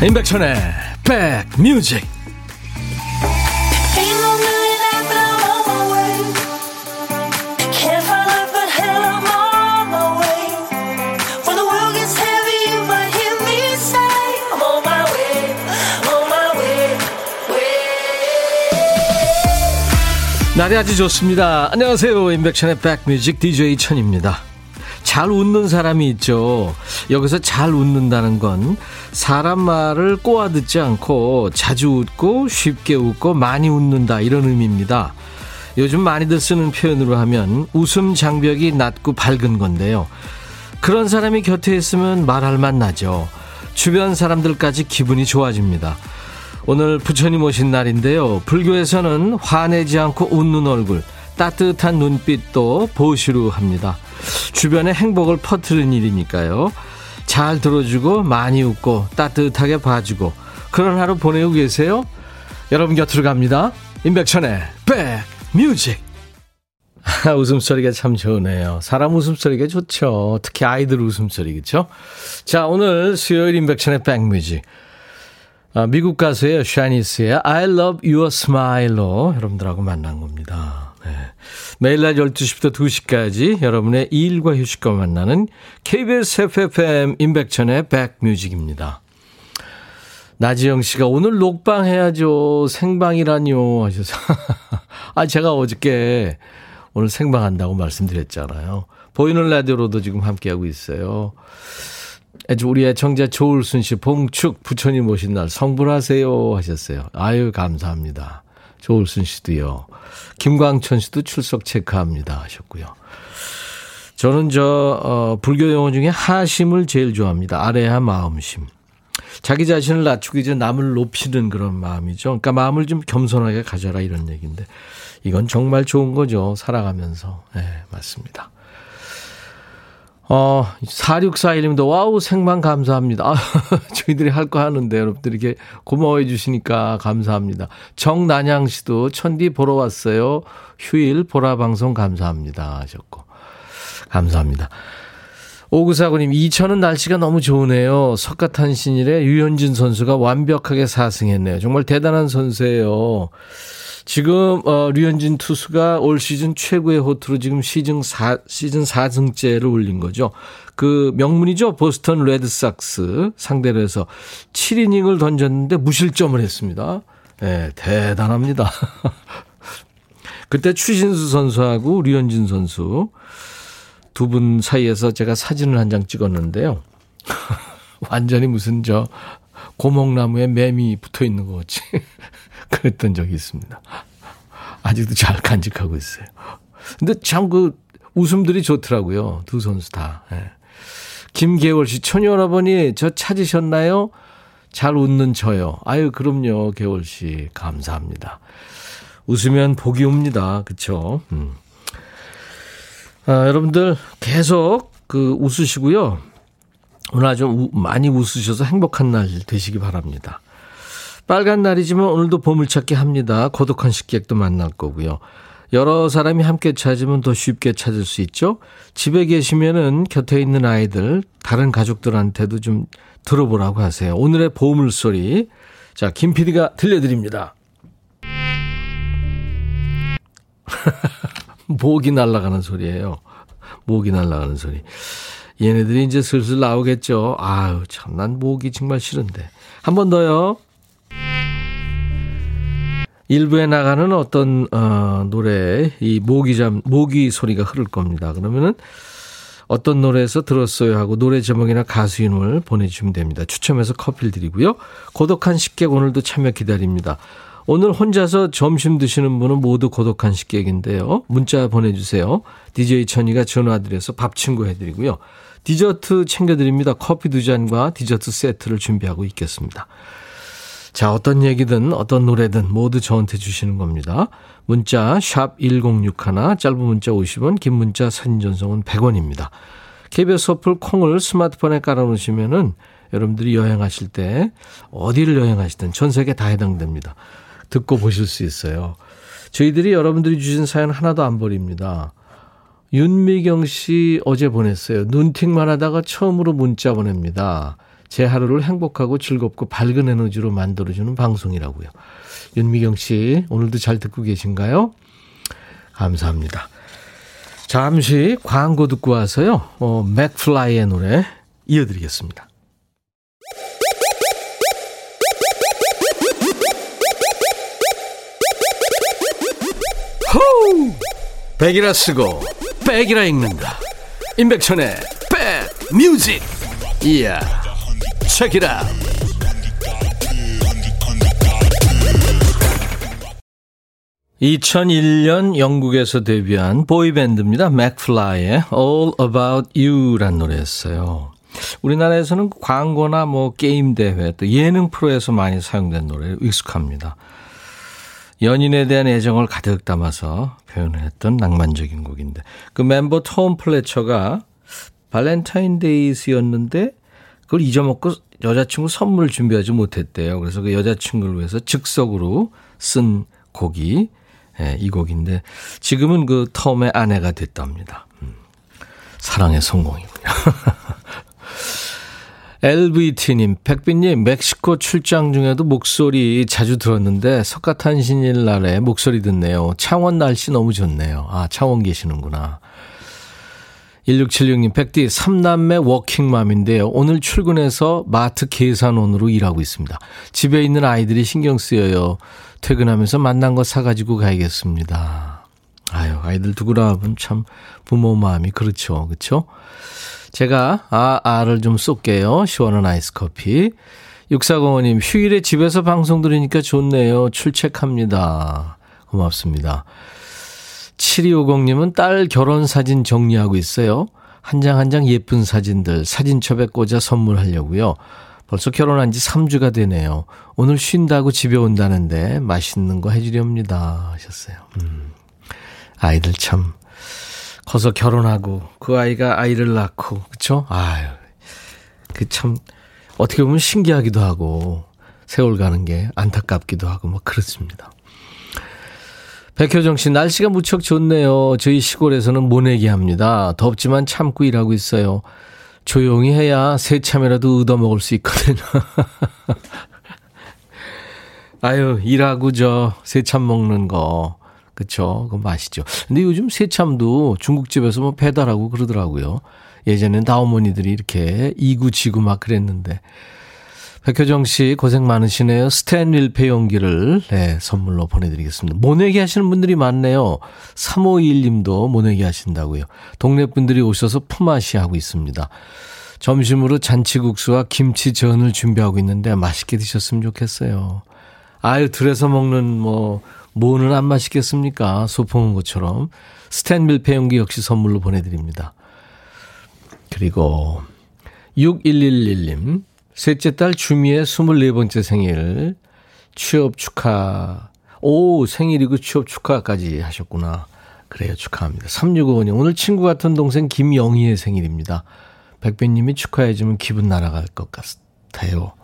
임백천의 백뮤직 날이 아주 좋습니다. 안녕하세요. 임백천의 백뮤직 DJ 천입니다. 잘 웃는 사람이 있죠. 여기서 잘 웃는다는 건 사람 말을 꼬아 듣지 않고 자주 웃고 쉽게 웃고 많이 웃는다 이런 의미입니다. 요즘 많이들 쓰는 표현으로 하면 웃음 장벽이 낮고 밝은 건데요. 그런 사람이 곁에 있으면 말할 맛 나죠. 주변 사람들까지 기분이 좋아집니다. 오늘 부처님 오신 날인데요. 불교에서는 화내지 않고 웃는 얼굴, 따뜻한 눈빛도 보시루 합니다. 주변에 행복을 퍼뜨리는 일이니까요. 잘 들어주고 많이 웃고 따뜻하게 봐주고 그런 하루 보내고 계세요? 여러분 곁으로 갑니다. 임백천의 백뮤직 웃음소리가 참 좋으네요. 사람 웃음소리가 좋죠. 특히 아이들 웃음소리 그렇죠? 자 오늘 수요일 임백천의 백뮤직 아, 미국 가수예요. 샤니스의 I love your smile로 여러분들하고 만난 겁니다. 네. 매일 날 12시부터 2시까지 여러분의 일과 휴식과 만나는 KBS FFM 임백천의 백뮤직입니다. 나지영 씨가 오늘 녹방 해야죠. 생방이라뇨 하셔서. 아, 제가 어저께 오늘 생방한다고 말씀드렸잖아요. 보이는 라디오로도 지금 함께하고 있어요. 우리 애청자 조울순 씨, 봉축 부처님 오신 날 성불하세요 하셨어요. 아유, 감사합니다. 조울순 씨도요. 김광천 씨도 출석 체크합니다 하셨고요. 저는 저, 어, 불교 용어 중에 하심을 제일 좋아합니다. 아래하 마음심. 자기 자신을 낮추기 전에 남을 높이는 그런 마음이죠. 그러니까 마음을 좀 겸손하게 가져라 이런 얘기인데 이건 정말 좋은 거죠. 살아가면서. 네, 맞습니다. 어, 4641님도 wow 생방 감사합니다. 아, 저희들이 할 거 하는데 여러분들 이렇게 고마워해 주시니까 감사합니다. 정난양 씨도 천디 보러 왔어요. 휴일 보라 방송 감사합니다 하셨고. 감사합니다. 오구사구님, 이천은 날씨가 너무 좋으네요. 석가탄신일에 유현진 선수가 완벽하게 사승했네요. 정말 대단한 선수예요. 지금 어 류현진 투수가 올 시즌 최고의 호투로 지금 시즌 4 시즌 4승째를 올린 거죠. 그 명문이죠. 보스턴 레드삭스 상대로 해서 7이닝을 던졌는데 무실점을 했습니다. 예, 네, 대단합니다. 그때 추신수 선수하고 류현진 선수 두 분 사이에서 제가 사진을 한 장 찍었는데요. 완전히 무슨 저 고목나무에 매미 붙어 있는 것 같이 그랬던 적이 있습니다. 아직도 잘 간직하고 있어요. 근데 참 그 웃음들이 좋더라고요. 두 선수 다. 예. 김계월 씨, 천여러분이 저 찾으셨나요? 잘 웃는 저요. 아유, 그럼요, 계월 씨. 감사합니다. 웃으면 복이 옵니다. 그쵸? 음. 아, 여러분들 계속 그 웃으시고요. 오늘 아주 많이 웃으셔서 행복한 날 되시기 바랍니다. 빨간 날이지만 오늘도 보물찾기 합니다. 고독한 식객도 만날 거고요. 여러 사람이 함께 찾으면 더 쉽게 찾을 수 있죠. 집에 계시면은 곁에 있는 아이들, 다른 가족들한테도 좀 들어보라고 하세요. 오늘의 보물 소리. 자, 김 PD가 들려드립니다. 목이 날아가는 소리예요. 목이 날아가는 소리. 얘네들이 이제 슬슬 나오겠죠. 아유, 참, 난 목이 정말 싫은데. 한 번 더요. 일부에 나가는 어떤 어, 노래 이 모기 잠 모기 소리가 흐를 겁니다. 그러면은 어떤 노래에서 들었어요 하고 노래 제목이나 가수 이름을 보내주시면 됩니다. 추첨해서 커피를 드리고요. 고독한 식객 오늘도 참여 기다립니다. 오늘 혼자서 점심 드시는 분은 모두 고독한 식객인데요. 문자 보내주세요. DJ 천이가 전화드려서 밥 친구 해드리고요. 디저트 챙겨드립니다. 커피 두 잔과 디저트 세트를 준비하고 있겠습니다. 자, 어떤 얘기든 어떤 노래든 모두 저한테 주시는 겁니다. 문자 1061, 짧은 문자 50원, 긴 문자 사진 전송은 100원입니다. KBS 어플 콩을 스마트폰에 깔아놓으시면은 여러분들이 여행하실 때 어디를 여행하시든 전 세계 다 해당됩니다. 듣고 보실 수 있어요. 저희들이 여러분들이 주신 사연 하나도 안 버립니다. 윤미경 씨 어제 보냈어요. 눈팅만 하다가 처음으로 문자 보냅니다. 제 하루를 행복하고 즐겁고 밝은 에너지로 만들어주는 방송이라고요. 윤미경 씨, 오늘도 잘 듣고 계신가요? 감사합니다. 잠시 광고 듣고 와서요, 어, 맥플라이의 노래 이어드리겠습니다. 호우! 백이라 쓰고, 백이라 읽는다. 임백천의 백 뮤직. 이야, 책이라. 2001년 영국에서 데뷔한 boy band입니다. 맥플라이의 All About You란 노래였어요. 우리나라에서는 광고나 뭐 게임 대회 또 예능 프로에서 많이 사용된 노래 익숙합니다. 연인에 대한 애정을 가득 담아서 표현했던 낭만적인 곡인데 그 멤버 톰 플래처가 발렌타인데이스였는데 그걸 잊어먹고 여자친구 선물을 준비하지 못했대요. 그래서 그 여자친구를 위해서 즉석으로 쓴 곡이 예, 이 곡인데 지금은 그 톰의 아내가 됐답니다. 음, 사랑의 성공이군요. LVT님, 백빈님, 멕시코 출장 중에도 목소리 자주 들었는데 석가탄신일 날에 목소리 듣네요. 창원 날씨 너무 좋네요. 아, 창원 계시는구나. 1676님, 백디, 3남매 워킹맘인데요. 오늘 출근해서 마트 계산원으로 일하고 있습니다. 집에 있는 아이들이 신경 쓰여요. 퇴근하면서 만난 거 사가지고 가야겠습니다. 아유, 아이들 두고 나면 참 부모 마음이 그렇죠. 그렇죠? 제가 아, 아를 좀 쏠게요. 시원한 아이스 커피. 6405님, 휴일에 집에서 방송 들으니까 좋네요. 출첵합니다. 고맙습니다. 7250님은 딸 결혼 사진 정리하고 있어요. 한 장 한 장 예쁜 사진들 사진첩에 꽂아 선물하려고요. 벌써 결혼한 지 3주가 되네요. 오늘 쉰다고 집에 온다는데 맛있는 거 해주렵니다. 하셨어요. 음. 아이들 참 커서 결혼하고 그 아이가 아이를 낳고 그쵸? 아유 그 참 어떻게 보면 신기하기도 하고 세월 가는 게 안타깝기도 하고 뭐 그렇습니다. 백효정 씨, 날씨가 무척 좋네요. 저희 시골에서는 모내기 합니다. 덥지만 참고 일하고 있어요. 조용히 해야 새참이라도 얻어먹을 수 있거든요. 아유, 일하고 저 새참 먹는 거. 그쵸. 그거 맛있죠. 근데 요즘 새참도 중국집에서 뭐 배달하고 그러더라고요. 예전엔 다 어머니들이 이렇게 이구지구 막 그랬는데. 백효정 씨 고생 많으시네요. 스탠윌 배용기를 네, 선물로 보내드리겠습니다. 모내기 하시는 분들이 많네요. 3521님도 모내기 하신다고요. 동네 분들이 오셔서 품앗이 하고 있습니다. 점심으로 잔치국수와 김치전을 준비하고 있는데 맛있게 드셨으면 좋겠어요. 아유, 들에서 먹는 뭐, 뭐는 안 맛있겠습니까? 소풍은 것처럼. 스탠밀 배용기 역시 선물로 보내드립니다. 그리고 6111님. 셋째 딸 주미의 24번째 생일 취업 축하. 오, 생일이고 취업 축하까지 하셨구나. 그래요, 축하합니다. 3655님, 오늘 친구 같은 동생 김영희의 생일입니다. 백배님이 축하해주면 기분 날아갈 것 같아요.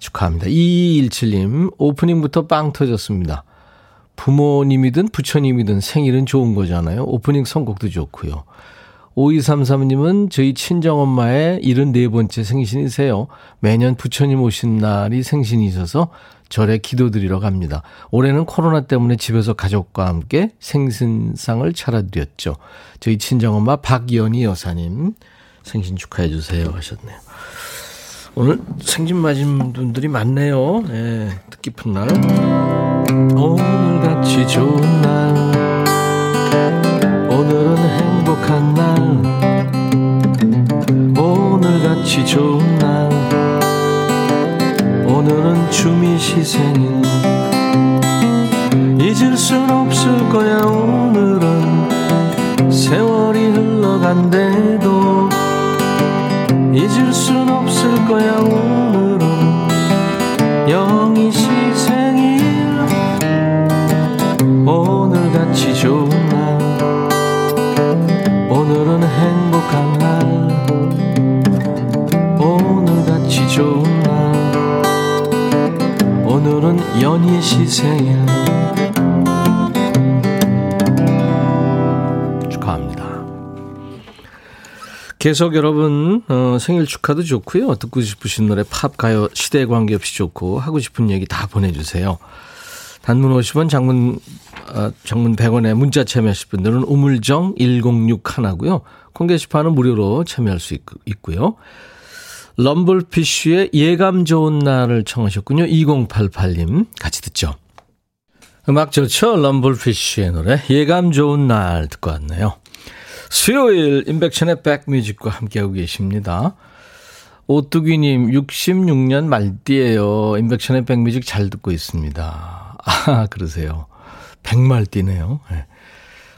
축하합니다. 2217님, 오프닝부터 빵 터졌습니다. 부모님이든 부처님이든 생일은 좋은 거잖아요. 오프닝 선곡도 좋고요. 5233님은 저희 친정엄마의 74번째 생신이세요. 매년 부처님 오신 날이 생신이셔서 절에 기도드리러 갑니다. 올해는 코로나 때문에 집에서 가족과 함께 생신상을 차려드렸죠. 저희 친정엄마 박연희 여사님 생신 축하해 주세요 하셨네요. 오늘 생신 맞은 분들이 많네요. 네, 뜻깊은 날. 오늘같이 좋은 날 오늘같이 좋은 날. 오늘은 주미 시 생일 잊을 순 없을 거야 오늘은. 세월이 흘러간대도 잊을 순 없을 거야 오늘 연희 시 생일 축하합니다 계속 여러분 어, 생일 축하도 좋고요. 듣고 싶으신 노래 팝 가요 시대에 관계없이 좋고 하고 싶은 얘기 다 보내주세요. 단문 50원 장문 어, 장문 100원에 문자 참여하실 분들은 우물정 106 하나고요. 콩 게시판은 무료로 참여할 수 있, 있고요. 럼블피쉬의 예감 좋은 날을 청하셨군요. 2088님 같이 듣죠. 음악 좋죠? 럼블피쉬의 노래 예감 좋은 날 듣고 왔네요. 수요일 인백션의 백뮤직과 함께하고 계십니다. 오뚜기님 66년 말띠예요. 인백션의 백뮤직 잘 듣고 있습니다. 아 그러세요. 백말띠네요. 네.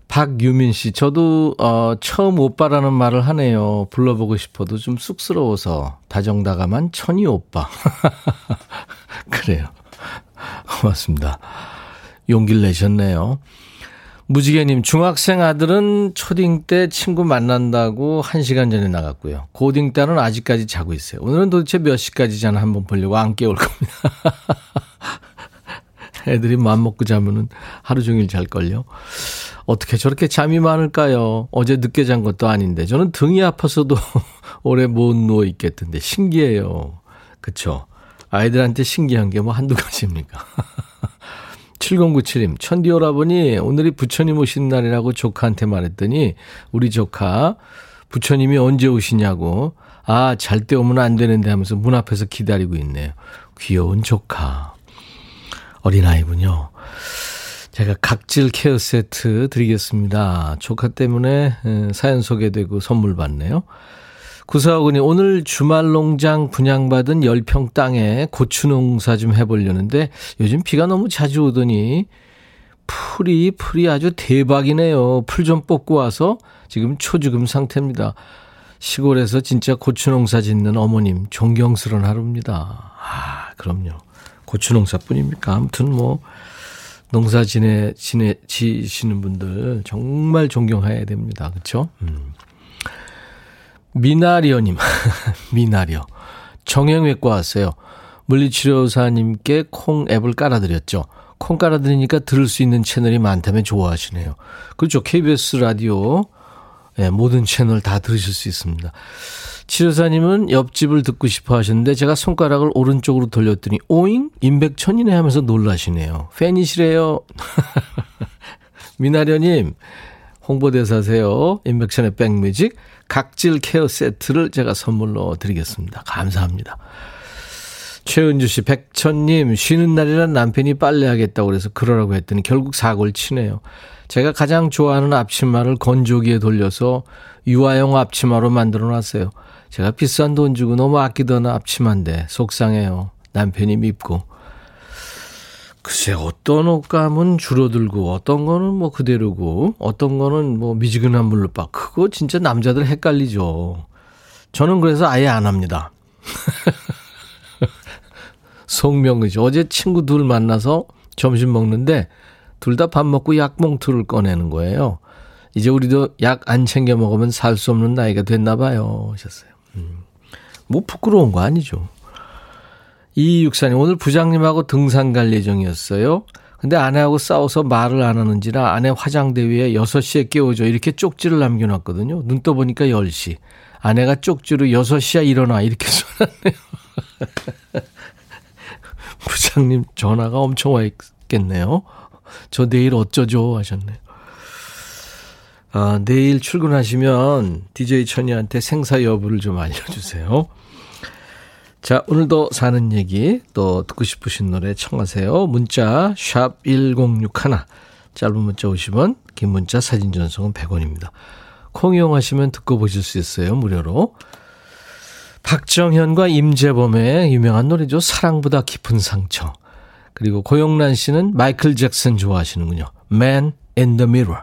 박유민 씨, 저도 어, 처음 오빠라는 말을 하네요. 불러보고 싶어도 좀 쑥스러워서 다정다감한 천이 오빠. 그래요. 고맙습니다. 용기를 내셨네요. 무지개님, 중학생 아들은 초딩 때 친구 만난다고 1시간 전에 나갔고요. 고딩 딸은 아직까지 자고 있어요. 오늘은 도대체 몇 시까지 자나 한번 보려고 안 깨울 겁니다. 애들이 마음 먹고 자면은 하루 종일 잘걸요. 어떻게 저렇게 잠이 많을까요? 어제 늦게 잔 것도 아닌데. 저는 등이 아파서도 오래 못 누워 있겠던데. 신기해요. 그쵸? 아이들한테 신기한 게 뭐 한두 가지입니까? 7097님, 천디 오라버니, 오늘이 부처님 오신 날이라고 조카한테 말했더니, 우리 조카, 부처님이 언제 오시냐고, 아, 잘 때 오면 안 되는데 하면서 문 앞에서 기다리고 있네요. 귀여운 조카. 어린아이군요. 제가 각질 케어 세트 드리겠습니다. 조카 때문에 사연 소개되고 선물 받네요. 구사하군이 오늘 주말 농장 분양받은 10평 땅에 고추 농사 좀 해보려는데 요즘 비가 너무 자주 오더니 풀이, 풀이 아주 대박이네요. 풀 좀 뽑고 와서 지금 초죽음 상태입니다. 시골에서 진짜 고추 농사 짓는 어머님 존경스러운 하루입니다. 아, 그럼요. 고추 농사뿐입니까? 아무튼 뭐 농사 지내 지내 지시는 분들 정말 존경해야 됩니다. 그렇죠? 음. 미나리오님, 미나리오. 정형외과 왔어요. 물리치료사님께 콩 앱을 깔아드렸죠. 콩 깔아드리니까 들을 수 있는 채널이 많다면 좋아하시네요. 그렇죠. KBS 라디오 네, 모든 채널 다 들으실 수 있습니다. 치료사님은 옆집을 듣고 싶어 하셨는데 제가 손가락을 오른쪽으로 돌렸더니 오잉? 임백천이네 하면서 놀라시네요. 팬이시래요. 미나려님 홍보대사세요. 임백천의 백뮤직 각질 케어 세트를 제가 선물로 드리겠습니다. 감사합니다. 최은주 씨, 백천님, 쉬는 날이란 남편이 빨래하겠다고 그래서 그러라고 했더니 결국 사고를 치네요. 제가 가장 좋아하는 앞치마를 건조기에 돌려서 유아용 앞치마로 만들어 놨어요. 제가 비싼 돈 주고 너무 아끼던 앞치마인데 속상해요. 남편이 밉고. 글쎄 어떤 옷감은 줄어들고 어떤 거는 뭐 그대로고 어떤 거는 뭐 미지근한 물로 빡 그거 진짜 남자들 헷갈리죠. 저는 그래서 아예 안 합니다. 송명의죠. 어제 친구 둘 만나서 점심 먹는데 둘 다 밥 먹고 약봉투를 꺼내는 거예요. 이제 우리도 약 안 챙겨 먹으면 살 수 없는 나이가 됐나 봐요. 하셨어요. 음. 뭐 부끄러운 거 아니죠. 이육사님, 오늘 부장님하고 등산 갈 예정이었어요. 근데 아내하고 싸워서 말을 안 하는지라 아내 화장대 위에 6시에 깨워줘. 이렇게 쪽지를 남겨놨거든요. 눈 떠보니까 10시. 아내가 쪽지로 6시야 일어나. 이렇게 써놨네요. 부장님 전화가 엄청 와 있겠네요. 저 내일 어쩌죠? 하셨네요. 아, 내일 출근하시면 DJ 천이한테 생사 여부를 좀 알려주세요. 자, 오늘도 사는 얘기 또 듣고 싶으신 노래 청하세요. 문자 샵 1061, 짧은 문자 50원, 긴 문자 사진 전송은 100원입니다. 콩 이용하시면 듣고 보실 수 있어요. 무료로. 박정현과 임재범의 유명한 노래죠. 사랑보다 깊은 상처. 그리고 고영란 씨는 마이클 잭슨 좋아하시는군요. Man in the Mirror.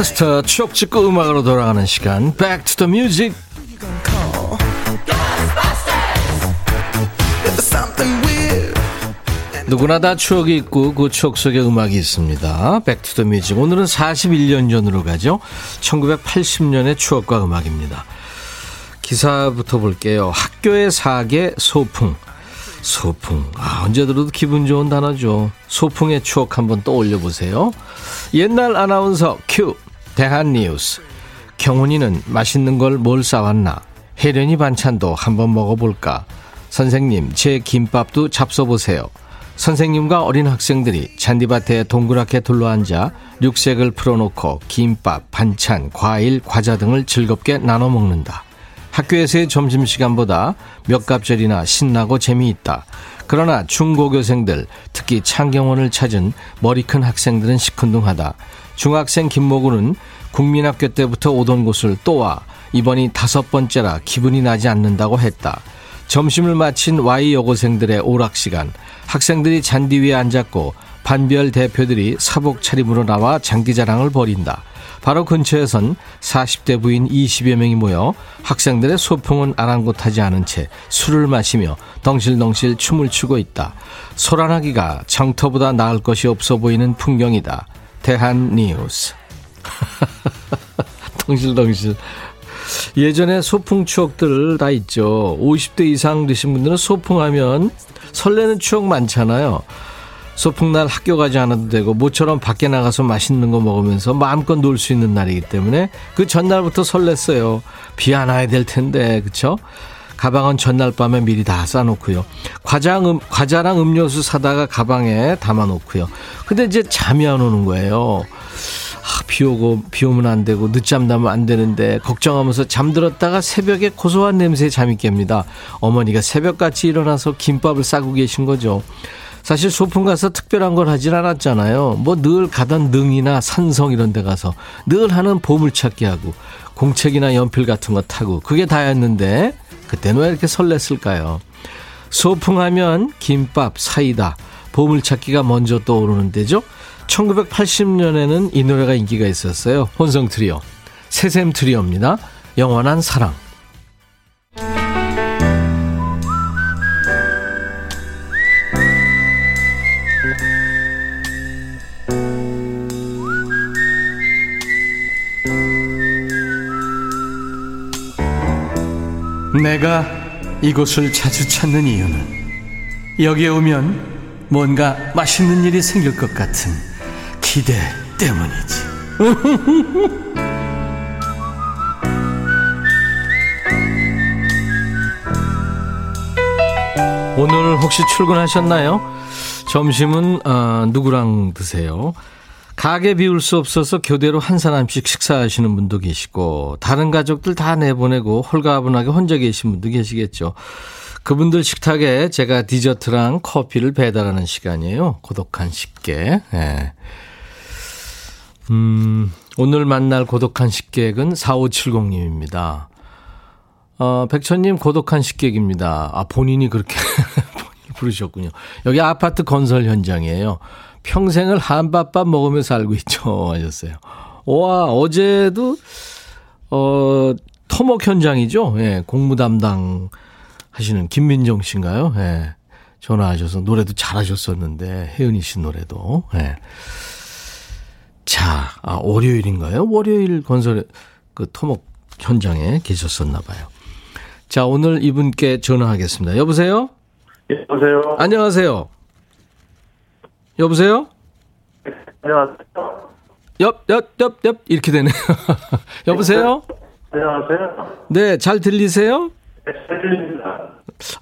스트바스터 추억 찍고 음악으로 돌아가는 시간 Back to the Music 누구나 다 추억이 있고 그 추억 속에 음악이 있습니다. Back to the Music 오늘은 41년 전으로 가죠. 1980년의 추억과 음악입니다. 기사부터 볼게요. 학교의 사계 소풍 소풍. 아, 언제 들어도 기분 좋은 단어죠. 소풍의 추억 한번 떠올려 보세요. 옛날 아나운서 큐. 대한뉴스. 경훈이는 맛있는 걸 뭘 싸왔나? 혜련이 반찬도 한번 먹어볼까? 선생님, 제 김밥도 잡숴보세요. 선생님과 어린 학생들이 잔디밭에 동그랗게 둘러앉아 육색을 풀어놓고 김밥, 반찬, 과일, 과자 등을 즐겁게 나눠 먹는다. 학교에서의 점심시간보다 몇 갑절이나 신나고 재미있다. 그러나 중고교생들, 특히 창경원을 찾은 머리 큰 학생들은 시큰둥하다. 중학생 김모구는 국민학교 때부터 오던 곳을 또 와. 이번이 다섯 번째라 기분이 나지 않는다고 했다. 점심을 마친 Y 여고생들의 오락 시간. 학생들이 잔디 위에 앉았고 반별 대표들이 사복 차림으로 나와 장기 자랑을 벌인다. 바로 근처에선 40대 부인 20여 명이 모여 학생들의 소풍은 아랑곳하지 않은 채 술을 마시며 덩실덩실 춤을 추고 있다. 소란하기가 정터보다 나을 것이 없어 보이는 풍경이다. 대한 뉴스. 덩실덩실. 예전에 소풍 추억들 다 있죠. 50대 이상 되신 분들은 소풍하면 설레는 추억 많잖아요. 소풍날 학교 가지 않아도 되고 모처럼 밖에 나가서 맛있는 거 먹으면서 마음껏 놀 수 있는 날이기 때문에 그 전날부터 설렜어요. 비 안 와야 될 텐데 그쵸? 가방은 전날 밤에 미리 다 싸놓고요. 과자, 음, 과자랑 음료수 사다가 가방에 담아놓고요. 근데 이제 잠이 안 오는 거예요. 아, 비 오고 비 오면 안 되고 늦잠 나면 안 되는데 걱정하면서 잠들었다가 새벽에 고소한 냄새에 잠이 깹니다. 어머니가 새벽같이 일어나서 김밥을 싸고 계신 거죠. 사실 소풍 가서 특별한 걸 하진 않았잖아요. 뭐 늘 가던 능이나 산성 이런 데 가서 늘 하는 보물찾기 하고 공책이나 연필 같은 거 타고 그게 다였는데 그때는 왜 이렇게 설렜을까요? 소풍하면 김밥, 사이다, 보물찾기가 먼저 떠오르는 데죠. 1980년에는 이 노래가 인기가 있었어요. 혼성 트리오. 새샘 트리오입니다. 영원한 사랑. 내가 이곳을 자주 찾는 이유는 여기에 오면 뭔가 맛있는 일이 생길 것 같은 기대 때문이지. 오늘 혹시 출근하셨나요? 점심은 어, 누구랑 드세요? 가게 비울 수 없어서 교대로 한 사람씩 식사하시는 분도 계시고 다른 가족들 다 내보내고 홀가분하게 혼자 계신 분도 계시겠죠. 그분들 식탁에 제가 디저트랑 커피를 배달하는 시간이에요. 고독한 식객. 네. 음, 오늘 만날 고독한 식객은 4570님입니다. 어, 백천님 고독한 식객입니다. 아, 본인이 그렇게 부르셨군요. 여기 아파트 건설 현장이에요. 평생을 한밥밥 먹으면서 살고 있죠. 하셨어요. 와, 어제도, 어, 토목 현장이죠. 예, 공무 담당 하시는 김민정 씨인가요? 예. 전화하셔서 노래도 잘하셨었는데, 혜은이 씨 노래도. 예. 자, 아, 월요일인가요? 월요일 건설, 그 토목 현장에 계셨었나 봐요. 자, 오늘 이분께 전화하겠습니다. 여보세요? 예, 여보세요? 안녕하세요. 여보세요? 안녕하세요? 옆, 옆, 옆, 옆, 이렇게 되네요. 여보세요? 안녕하세요? 네, 잘 들리세요? 네, 잘 들립니다.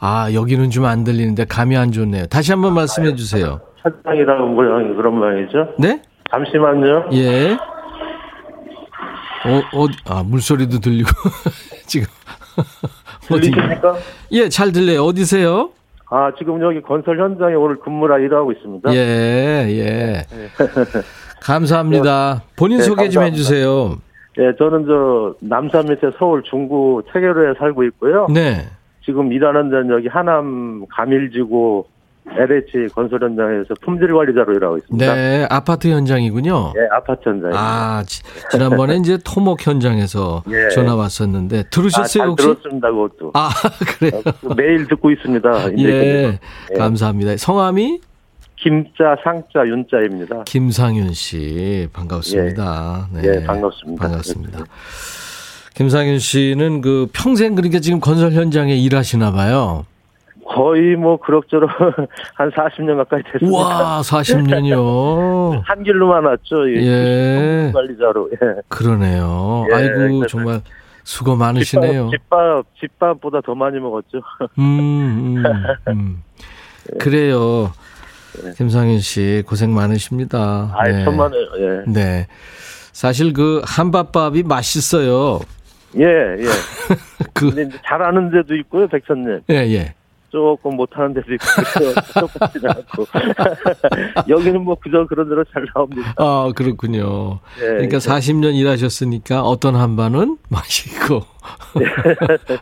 아, 여기는 좀 안 들리는데 감이 안 좋네요. 다시 한번 말씀해 주세요. 천장이라는 모양이 그런 모양이죠? 네? 잠시만요. 예. 어, 어, 아, 물소리도 들리고, 지금. 어디- 들리십니까? 예, 잘 들려요. 어디세요? 아, 지금 여기 건설 현장에 오늘 근무라 일하고 있습니다. 예, 예. 감사합니다. 본인 네, 소개 좀 감사합니다. 해주세요. 예, 저는 저 남산 밑에 서울 중구 체계로에 살고 있고요. 네. 지금 일하는 데는 여기 하남 가밀지구 LH 건설 현장에서 품질 관리자로 일하고 있습니다. 네, 아파트 현장이군요. 예, 아파트 현장입니다. 아, 지, 지난번에 이제 토목 현장에서 예. 전화 왔었는데 아, 들으셨어요 잘 혹시? 들었습니다, 그것도. 아, 그래요. 어, 매일 듣고 있습니다. 예, 예. 감사합니다. 성함이 김자, 상자, 윤자입니다. 김상윤 씨 반갑습니다. 네, 예, 반갑습니다. 반갑습니다. 김상윤 씨는 그 평생 그러니까 지금 건설 현장에 일하시나 봐요. 거의 뭐 그럭저럭 한 40년 가까이 됐습니다. 우와, 40년이요. 한 길로만 왔죠. 이 예. 관리자로. 예. 그러네요. 예, 아이고 정말 수고 많으시네요. 집밥, 집밥, 집밥보다 더 많이 먹었죠. 음, 음, 음. 그래요. 김상윤 씨 고생 많으십니다. 아이, 네. 천만에요. 예. 네. 사실 그 한밥밥이 맛있어요. 예, 예. 그, 이제 잘하는 데도 있고요, 백선님. 예, 예. 조금 못하는 데도 있고, 똑같지는 않고. 여기는 뭐 그저 그런 대로 잘 나옵니다. 아, 그렇군요. 예, 그러니까 예. 40년 일하셨으니까 어떤 한반은 맛있고.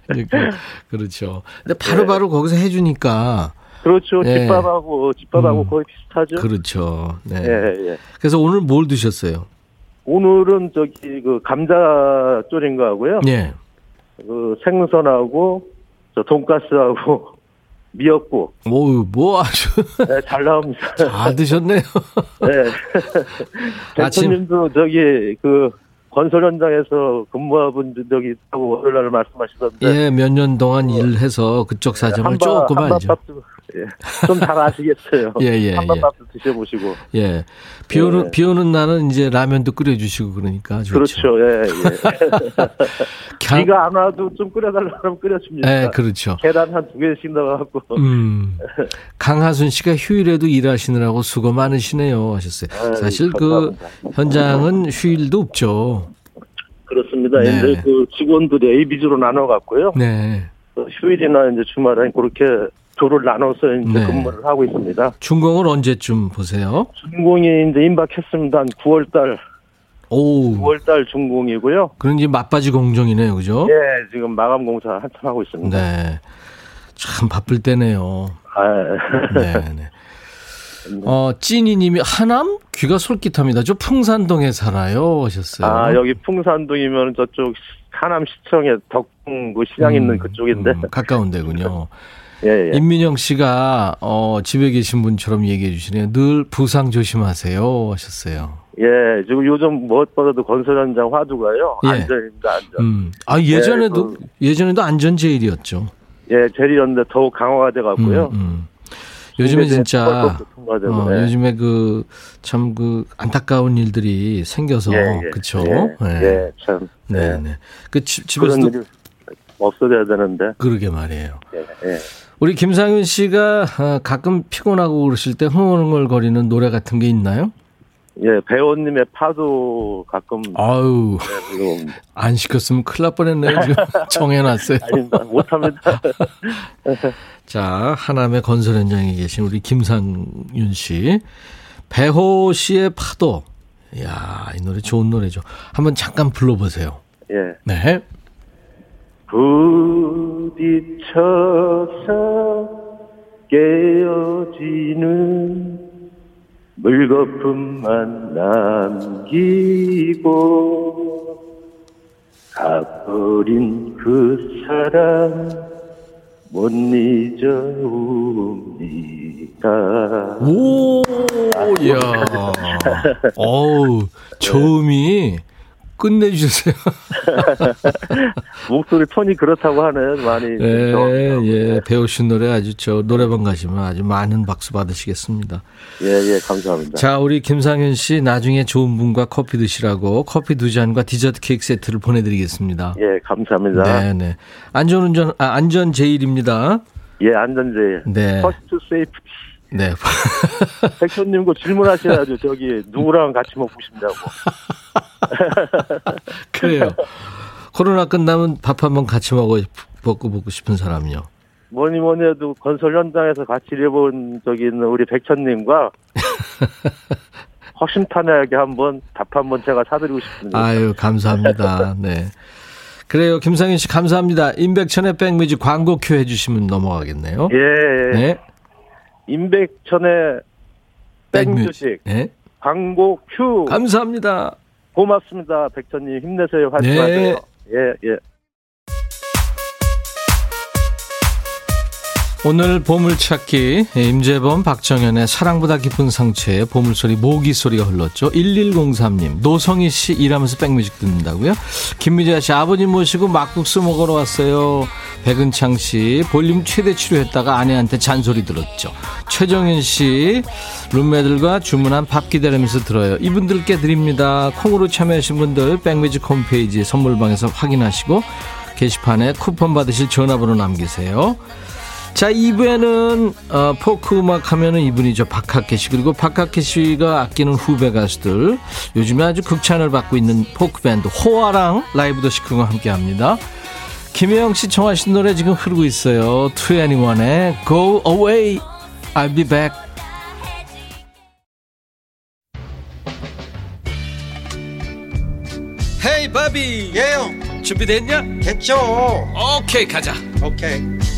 그러니까 그렇죠. 근데 바로 바로 거기서 해주니까. 그렇죠. 예. 집밥하고, 집밥하고 음. 거의 비슷하죠. 그렇죠. 네. 예, 예. 그래서 오늘 뭘 드셨어요? 오늘은 저기 그 감자 졸인 거 하고요. 예. 그 생선하고 저 돈가스하고 미역국 오, 뭐 아주 네, 잘 나옵니다. 잘 드셨네요. 네. 아침- 대표님도 저기 그 건설 현장에서 근무하분 저기 있다고 월요일 날 말씀하시던데 예, 몇 년 동안 일해서 그쪽 사정을 조금 알죠. 한밥밥도 예, 좀 잘 아시겠어요. 예, 예, 한밥밥도 드셔보시고 예. 비 오는, 예. 비 오는 날은 이제 라면도 끓여주시고 그러니까. 좋죠. 그렇죠. 예, 예. 강- 비가 안 와도 좀 끓여달라고 하면 끓여줍니다. 예, 그렇죠. 계란 한 두 개씩 넣어갖고 음. 강하순 씨가 휴일에도 일하시느라고 수고 많으시네요 하셨어요. 아유, 사실 그 감사합니다. 현장은 휴일도 없죠. 그렇습니다. 네. 이제 그 직원들이 A, B조로 나눠갖고요. 네. 그 휴일이나 이제 주말에 그렇게 조를 나눠서 이제 네. 근무를 하고 있습니다. 준공을 언제쯤 보세요? 준공이 이제 임박했습니다. 한 9월달, 오. 9월달 준공이고요. 그런 이제 맞바지 공정이네요. 그죠? 예, 지금 마감 공사 한참 하고 있습니다. 네. 참 바쁠 때네요. 아, 네, 네. 어, 찐이님이 하남 귀가 솔깃합니다. 저 풍산동에 살아요 하셨어요. 아, 여기 풍산동이면 저쪽 하남 시청에 덕궁 그 시장 있는 음, 그쪽인데. 음, 가까운 데군요. 예, 예. 임민영 씨가 어, 집에 계신 분처럼 얘기해 주시네요. 늘 부상 조심하세요 하셨어요. 예, 지금 요즘 무엇보다도 건설 현장 화두가요. 예. 안전입니다, 안전. 음. 아, 예전에도 네, 예전에도 안전 제일이었죠. 예, 제리였는데 더욱 강화가 돼 갖고요. 음, 음. 요즘에 진짜 어, 예. 요즘에 그참그 안타까운 일들이 생겨서 예, 예. 그렇죠. 예, 예, 참. 네, 예. 네. 그 집, 집에서도 없어져야 되는데. 그러게 말이에요. 예, 예. 우리 김상윤 씨가 어, 가끔 피곤하고 그러실 때 흥얼흥얼거리는 노래 같은 게 있나요? 예, 배우님의 파도 가끔 아유, 네. 안 시켰으면 큰일 날 뻔했네요. 지금 정해놨어요. 아닙니다. 못합니다. 자, 하남의 건설 현장에 계신 우리 김상윤 씨. 배호 씨의 파도. 이야, 이 노래 좋은 노래죠. 한번 잠깐 불러보세요. 예. 네. 부딪혀서 깨어지는 물거품만 남기고 가버린 그 사람 못 잊어옵니다. 오, 이야. 어우, 저음이 끝내주셨어요. 목소리 톤이 그렇다고 하는 많이 예, 저- 예. 배우신 노래 아주 저 노래방 가시면 아주 많은 박수 받으시겠습니다. 예, 예, 감사합니다. 자, 우리 김상현 씨 나중에 좋은 분과 커피 드시라고 커피 두 잔과 디저트 케이크 세트를 보내드리겠습니다. 예, 감사합니다. 네, 네. 안전운전, 아, 안전 제일입니다. 예, 안전제. 네. First safety. 네. 백천님 그 질문하셔야죠. 저기 누구랑 같이 먹고 싶냐고. 그래요. 코로나 끝나면 밥 한번 같이 먹어 먹고 보고 싶은 사람요. 뭐니 뭐니 해도 건설 현장에서 같이 일해본 적이 있는 우리 백천님과 허심탄회하게 한번 밥 한번 제가 사드리고 싶습니다. 아유 감사합니다. 네. 그래요. 김상현 씨 감사합니다. 임백천의 백뮤직 광고 큐 해주시면 넘어가겠네요. 예. 네. 임백천의 백뮤직 네. 광고 큐 감사합니다. 고맙습니다. 백천님 힘내세요. 화이팅하세요. 네. 예, 예. 오늘 보물찾기 임재범 박정현의 사랑보다 깊은 상처에 보물소리 모기 소리가 흘렀죠. 1103님 노성희 씨 일하면서 백뮤직 듣는다고요. 김미자 씨 아버님 모시고 막국수 먹으러 왔어요. 백은창 씨 볼륨 최대 치료했다가 아내한테 잔소리 들었죠. 최정현 씨 룸메들과 주문한 밥 기다리면서 들어요. 이분들께 드립니다. 콩으로 참여하신 분들 백뮤직 홈페이지 선물방에서 확인하시고 게시판에 쿠폰 받으실 전화번호 남기세요. 자, 2부에는 어, 포크 음악 하면은 이분이죠. 박학기 씨. 그리고 박학기 씨가 아끼는 후배 가수들. 요즘에 아주 극찬을 받고 있는 포크 밴드 호아랑 라이브 더 시크가 함께 합니다. 김혜영 씨 청하신 노래 지금 흐르고 있어요. 2NE1의 Go Away, I'll be back. 헤이 바비 예요 준비됐냐? 됐죠 오케이 가자 오케이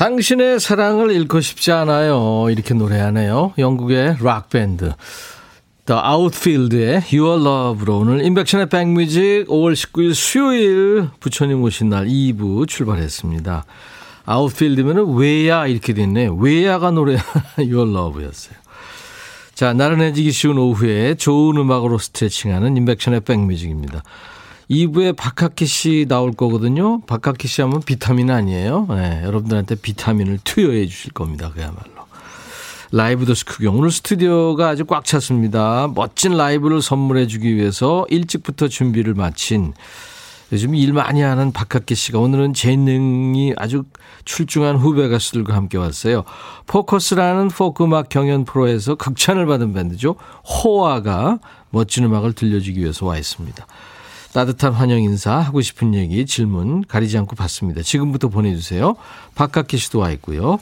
당신의 사랑을 잃고 싶지 않아요 이렇게 노래하네요 영국의 락밴드 The Outfield의 Your Love로 오늘 인백션의 백뮤직 5월 19일 수요일 부처님 오신 날 2부 출발했습니다. 아웃필드면은 왜야 이렇게 됐네요. 왜야가 노래 Your Love였어요. 자, 나른해지기 쉬운 오후에 좋은 음악으로 스트레칭하는 인백션의 백뮤직입니다. 2부에 박학기 씨 나올 거거든요. 박학기 씨 하면 비타민 아니에요. 네, 여러분들한테 비타민을 투여해 주실 겁니다. 그야말로. 라이브 더 스크경. 오늘 스튜디오가 아주 꽉 찼습니다. 멋진 라이브를 선물해 주기 위해서 일찍부터 준비를 마친 요즘 일 많이 하는 박학기 씨가 오늘은 재능이 아주 출중한 후배 가수들과 함께 왔어요. 포커스라는 포크 음악 경연 프로에서 극찬을 받은 밴드죠. 호아가 멋진 음악을 들려주기 위해서 와 있습니다. 따뜻한 환영 인사, 하고 싶은 얘기, 질문 가리지 않고 받습니다. 지금부터 보내주세요. 박학기 씨도 와 있고요.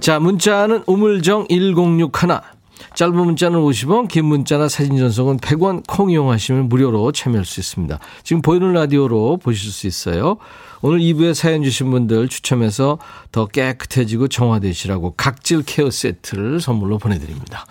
자, 문자는 우물정 1061. 짧은 문자는 50원, 긴 문자나 사진 전송은 100원 콩 이용하시면 무료로 참여할 수 있습니다. 지금 보이는 라디오로 보실 수 있어요. 오늘 2부에 사연 주신 분들 추첨해서 더 깨끗해지고 정화되시라고 각질 케어 세트를 선물로 보내드립니다.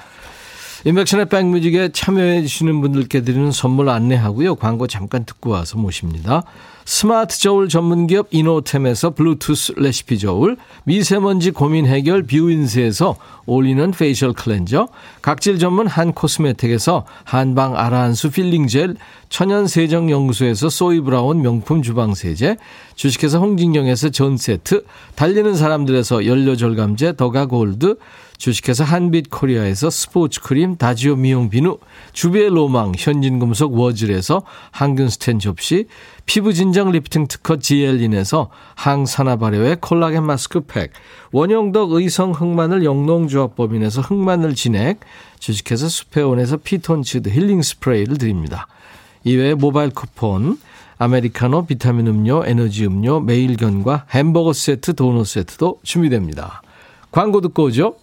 인백션의 백뮤직에 참여해 주시는 분들께 드리는 선물 안내하고요. 광고 잠깐 듣고 와서 모십니다. 스마트 저울 전문기업 이노템에서 블루투스 레시피 저울, 미세먼지 고민 해결 뷰인스에서 올리는 facial cleanser, 각질 전문 한 코스메틱에서 한방 아라한수 peeling gel, 천연 세정 연구소에서 소이 브라운 명품 주방 세제, 주식회사 홍진경에서 전 세트, 달리는 사람들에서 연료 절감제 더가 골드, 주식회사 한빛 코리아에서 스포츠 크림 다지오 미용 비누, 주부의 로망 현진금속 워즐에서 항균 스텐 접시, 피부 진정 리프팅 특허 지엘린에서 항산화 발효의 콜라겐 마스크팩, 원형덕 의성 흑마늘 영농조합법인에서 흑마늘 진액, 주식회사 수페온에서 피톤치드 힐링 스프레이를 드립니다. 이외에 모바일 쿠폰, 아메리카노, 비타민 음료, 에너지 음료, 매일견과 햄버거 세트, 도넛 세트도 준비됩니다. 광고 듣고 오죠.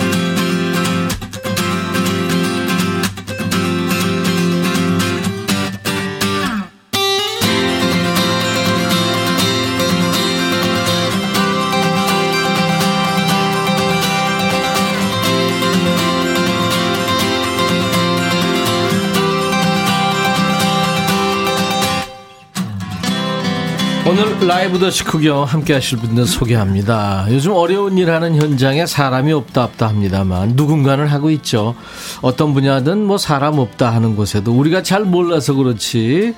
라이브 더시 구경 함께 하실 분들 소개합니다. 요즘 어려운 일 하는 현장에 사람이 없다 없다 합니다만 누군가는 하고 있죠. 어떤 분야든 뭐 사람 없다 하는 곳에도 우리가 잘 몰라서 그렇지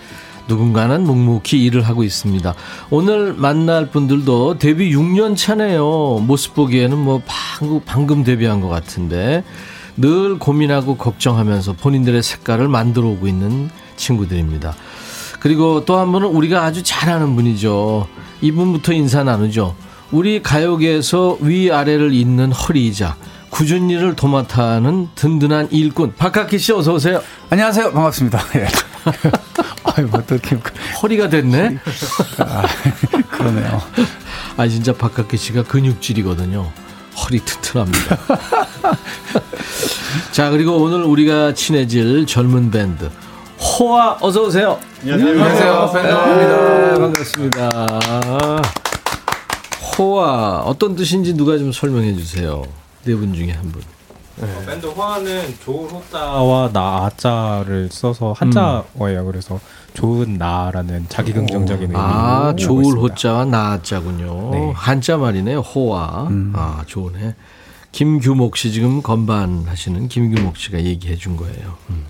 누군가는 묵묵히 일을 하고 있습니다. 오늘 만날 분들도 데뷔 6년 차네요. 모습 보기에는 뭐 방금, 방금 데뷔한 것 같은데 늘 고민하고 걱정하면서 본인들의 색깔을 만들어 오고 있는 친구들입니다. 그리고 또 한 분은 우리가 아주 잘 아는 분이죠. 이분부터 인사 나누죠. 우리 가요계에서 위아래를 잇는 허리이자 굳은 일을 도맡아 하는 든든한 일꾼 박학기 씨 어서 오세요. 안녕하세요. 반갑습니다. 예. 아유, 어떻게 허리가 됐네. 아, 그러네요. 아 진짜 박학기 씨가 근육질이거든요. 허리 튼튼합니다. 자 그리고 오늘 우리가 친해질 젊은 밴드 호아 어서 오세요. 안녕하세요. 네, 반갑습니다. 호아 어떤 뜻인지 누가 좀 설명해 주세요. 네 분 중에 한 분. 어, 밴드 화는 좋은 호자와 나자를 써서 한자어예요. 그래서 좋은 나라는 자기 긍정적인 의미. 아 좋을 호자와 나자군요. 네. 한자 말이네요. 호아. 아 좋네. 김규목 씨 지금 건반 하시는 김규목 씨가 얘기해 준 거예요. 음.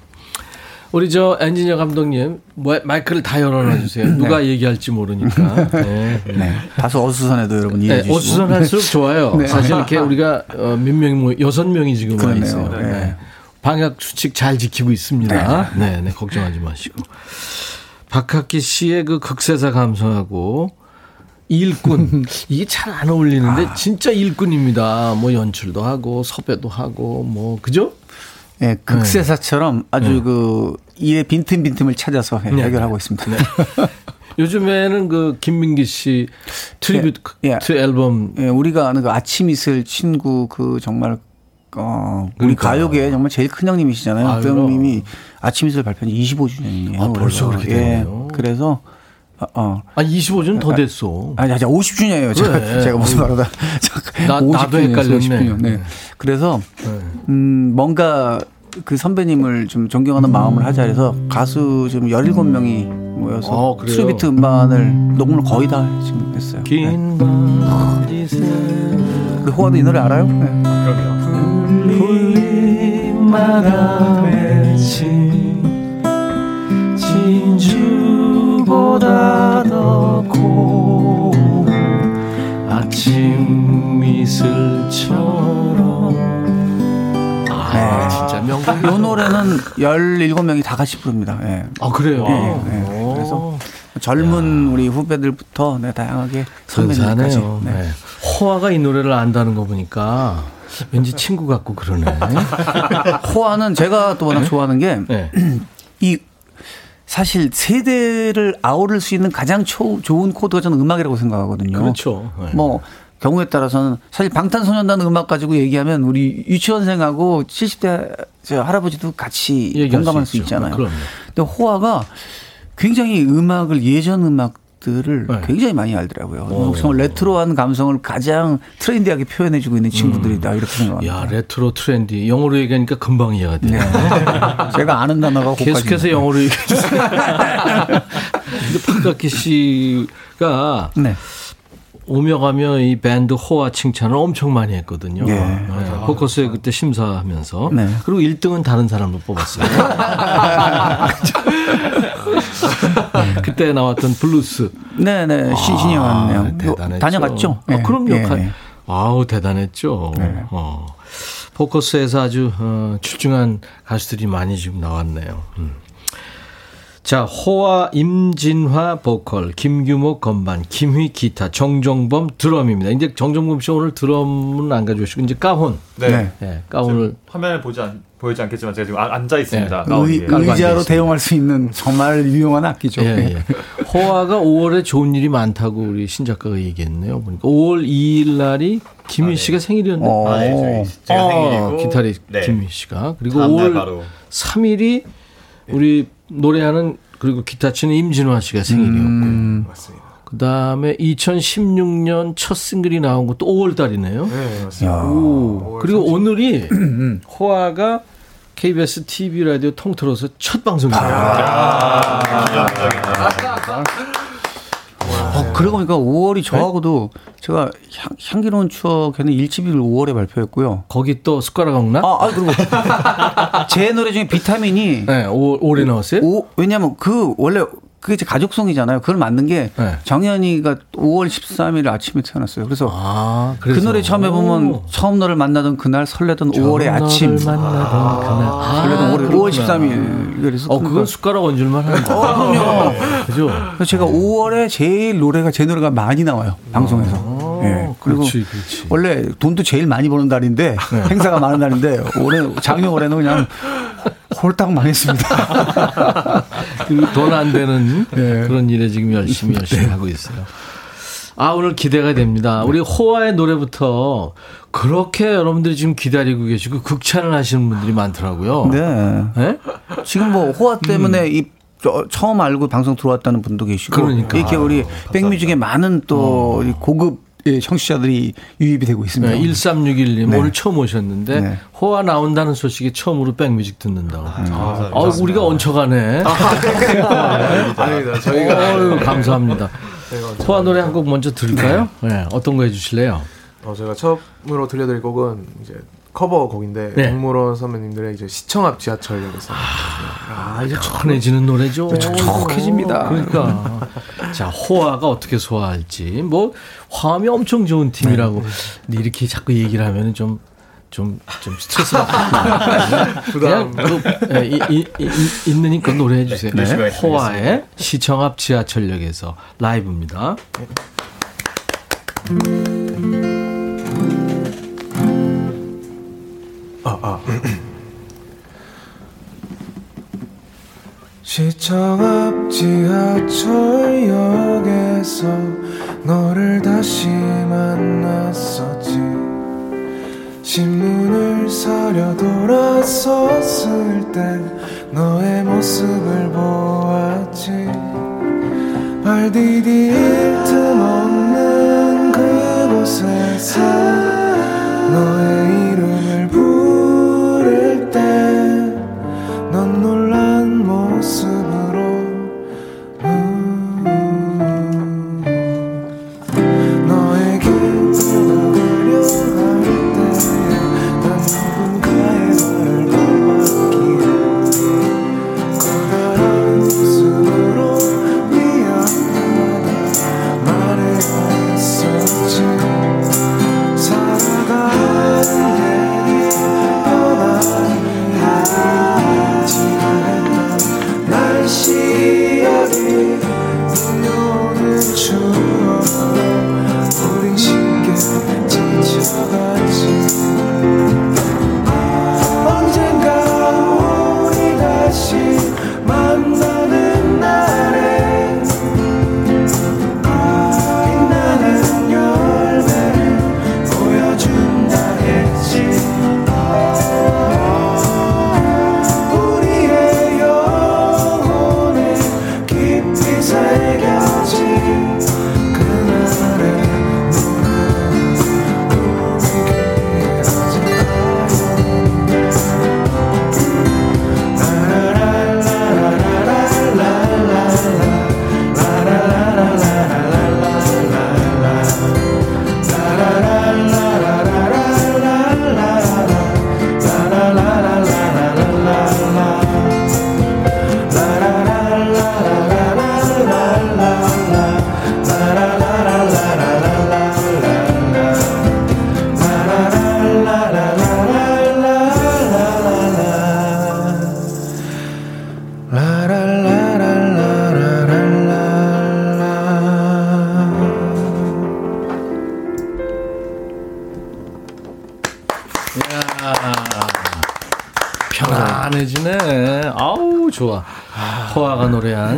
우리 저 엔지니어 감독님 뭐, 마이크를 다 열어놔 주세요. 누가 얘기할지 모르니까. 네. 네. 다소 어수선해도 여러분 이해해 네, 주시고. 어수선할수록 좋아요. 네. 사실 이렇게 우리가 어, 몇 명이 뭐 여섯 명이 지금 와. 있어요. 네. 네. 방역 수칙 잘 지키고 있습니다. 네, 네, 걱정하지 마시고. 박학기 씨의 그 극세사 감성하고 일꾼 이게 잘 안 어울리는데 진짜 일꾼입니다. 뭐 연출도 하고 섭외도 하고 뭐 그죠? 예, 극세사처럼 아주 그 일의 빈틈빈틈을 찾아서 예, 네. 해결하고 있습니다. 요즘에는 그 김민기 씨 tribute 예. 앨범 예, 우리가 아는 그 아침 이슬 친구 그 정말 어, 우리 그러니까. 가요계 정말 제일 큰 형님이시잖아요. 아유, 그 형님이 아침 이슬 발표한 지 25주년이에요. 아, 벌써 그렇게 되네요. 그래서 어, 어. 아 25주는 더 됐어. 아니, 아니, 50주년이에요. 제가, 그래. 제가 무슨 어. 말하다. 나- 나도 헷갈렸네. 네. 그래서, 음, 뭔가 그 선배님을 좀 존경하는 마음을 하자 해서 가수 좀 17명이 모여서 어, 그래요? tribute 음반을 녹음을 거의 다 지금 했어요. 네. 긴 우리 호아도 이 노래 알아요? 네. 고운 아침 미술처럼 아 진짜 명곡 이 노래는 17명이 다 같이 부릅니다. 예. 아 그래요 예, 예. 그래서 젊은 우리 후배들부터 네, 다양하게 선배님까지. 네. 네. 호아가 이 노래를 안다는 거 보니까 왠지 친구 같고 그러네. 호아는 제가 또 워낙 좋아하는 게 네. 이 사실 세대를 아우를 수 있는 가장 초, 좋은 코드가 저는 음악이라고 생각하거든요. 그렇죠. 네. 뭐 경우에 따라서는 사실 방탄소년단 음악 가지고 얘기하면 우리 유치원생하고 70대 저 할아버지도 같이 공감할 수 수. 있잖아요. 그럼요. 근데 호아가 굉장히 음악을 예전 음악 들을 네. 굉장히 많이 알더라고요. 오. 정말 retro한 감성을 가장 trendy하게 표현해주고 있는 친구들이다 이렇게 생각합니다. 음. 야 retro trendy 영어로 얘기하니까 금방 이해가 돼요. 제가 아는 단어가 계속해서. 영어로 얘기해 주세요. 근데 박학기 씨가 네. 오며 가며 이 밴드 호아 칭찬을 엄청 많이 했거든요. 예. 네. 포커스에 그때 심사하면서. 네. 그리고 1등은 다른 사람을 뽑았어요. 그때 나왔던 블루스. 네네 시- 신이었네요. 아, 대단했죠. 다녀갔죠. 아, 네. 그럼요. 예, 가- 예. 아우 대단했죠. 네. 어. 포커스에서 아주 어, 출중한 가수들이 많이 지금 나왔네요. 음. 자, 호와 임진화 보컬, 김규목 건반, 김휘 기타, 정정범 드럼입니다. 이제 정정범 씨 오늘 드럼은 안 가져오시고 이제 가훈. 네. 네. 네, 가훈을 화면을 보지 않, 보이지 않겠지만 제가 지금 아- 앉아 있습니다. 네. 의, 의자로. 대용할 수 있는 정말 유용한 악기죠. 예, 예. 호화가 5월에 좋은 일이 많다고 우리 신 작가가 얘기했네요. 보니까 5월 2일 날이 김희 씨가 생일이었는데. 어. 아, 네, 제가 어, 생일이고 기타리스트 네. 김희 씨가 그리고 다음 날 5월 바로 3일이 우리 노래하는 그리고 기타 치는 임진화 씨가 생일이었고 음, 맞습니다. 그다음에 2016년 첫 싱글이 나온 것도 5월 달이네요. 네, 맞습니다. 오. 그리고 오늘이 호아가 KBS TV 라디오 통틀어서 첫 방송이에요. 아, 어, 그러고 보니까 5월이 저하고도 제가 향, 향기로운 추억에는 1집을 5월에 발표했고요. 거기 또 숟가락 엉나? 아, 아 그리고 제 노래 중에 비타민이 네, 오, 올해 나왔어요? 오, 왜냐면 그 원래 그게 이제 가족송이잖아요. 그걸 만든 게 네. 정현이가 5월 13일 아침에 태어났어요. 그래서 아, 그 그래서. 노래 처음 해보면 오. 처음 너를 만나던 그날 설레던 5월의 아침. 그날. 아, 설레던 5월, 5월 그렇구나. 13일. 그래서 어, 그건 숟가락 얹을만 한다. 어, 그럼요. 그죠? 제가 5월에 제일 노래가 제 노래가 많이 나와요 방송에서. 예. 그리고 아, 그렇지, 그렇지. 원래 돈도 제일 많이 버는 달인데 행사가 많은 달인데 올해 작년 올해는 그냥 홀딱 망했습니다. 돈 안 되는 네. 그런 일에 지금 열심히 열심히 하고 있어요. 아, 오늘 기대가 됩니다. 우리 호화의 노래부터 그렇게 여러분들이 지금 기다리고 계시고 극찬을 하시는 분들이 많더라고요. 네. 네? 지금 뭐 호화 때문에 이 저- 처음 알고 방송 들어왔다는 분도 계시고 그러니까. 이렇게 우리 백뮤직에 많은 또이 고급 예, 청취자들이 유입이 되고 있습니다. 네, 1361님 네. 오늘 처음 오셨는데 네. 호화 나온다는 소식에 처음으로 백뮤직 듣는다고. 아, 우리가 얹혀가네. 아닙니다. 저희가 어유 감사합니다. 호화 노래 한 곡 먼저 들을까요? 네. 어떤 거 해주실래요? 어, 제가 처음으로 들려드릴 곡은 이제 커버 곡인데 네. 동물원 선배님들의 이제 시청 앞 지하철역에서 아, 이제 촉촉해지는 노래죠. 촉촉해집니다. 그러니까. 자, 호화가 어떻게 소화할지. 뭐, 화음이 엄청 좋은 팀이라고. 네. 근데 이렇게 자꾸 얘기를 하면 좀, 좀, 좀 스트레스 받고. 그냥, 그, 예, 이, 이, 이, 있느니까 노래해 주세요. 네, 네, 호화의 시청 앞 지하철역에서 라이브입니다. 시청 앞 지하철역에서 너를 다시 만났었지. 신문을 사려 돌아섰을 때 너의 모습을 보았지. 발 디딜 틈 없는 그곳에서 너의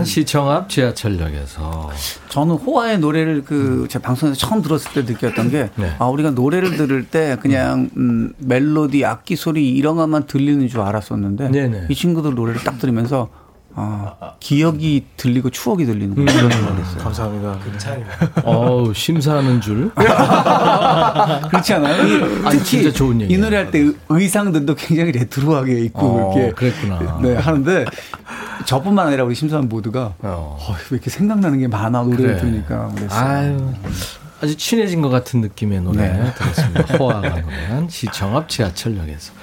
시청 앞 지하철역에서. 저는 호화의 노래를 그제 방송에서 처음 들었을 때 느꼈던 게 네. 아, 우리가 노래를 들을 때 그냥 음, 멜로디, 악기 소리 이런 것만 들리는 줄 알았었는데 네네. 이 친구들 노래를 딱 들으면서 아, 기억이 들리고 추억이 들리는 그런 생각을 했어요. 감사합니다. 어우, 심사하는 줄. 그렇지 않아요? 이- 아니, 특히 진짜 좋은 얘기예요. 이 노래 할 때 의상들도 굉장히 레트로하게 입고 어, 이렇게 그랬구나. 네, 하는데 저뿐만 아니라 우리 심사원 모두가 어. 어, 왜 이렇게 생각나는 게 많아 노래를 그래. 들으니까 그랬어요. 아유, 아주 친해진 것 같은 느낌의 노래 네. 들었습니다. 호화가 노래한 시청 앞 지하철역에서.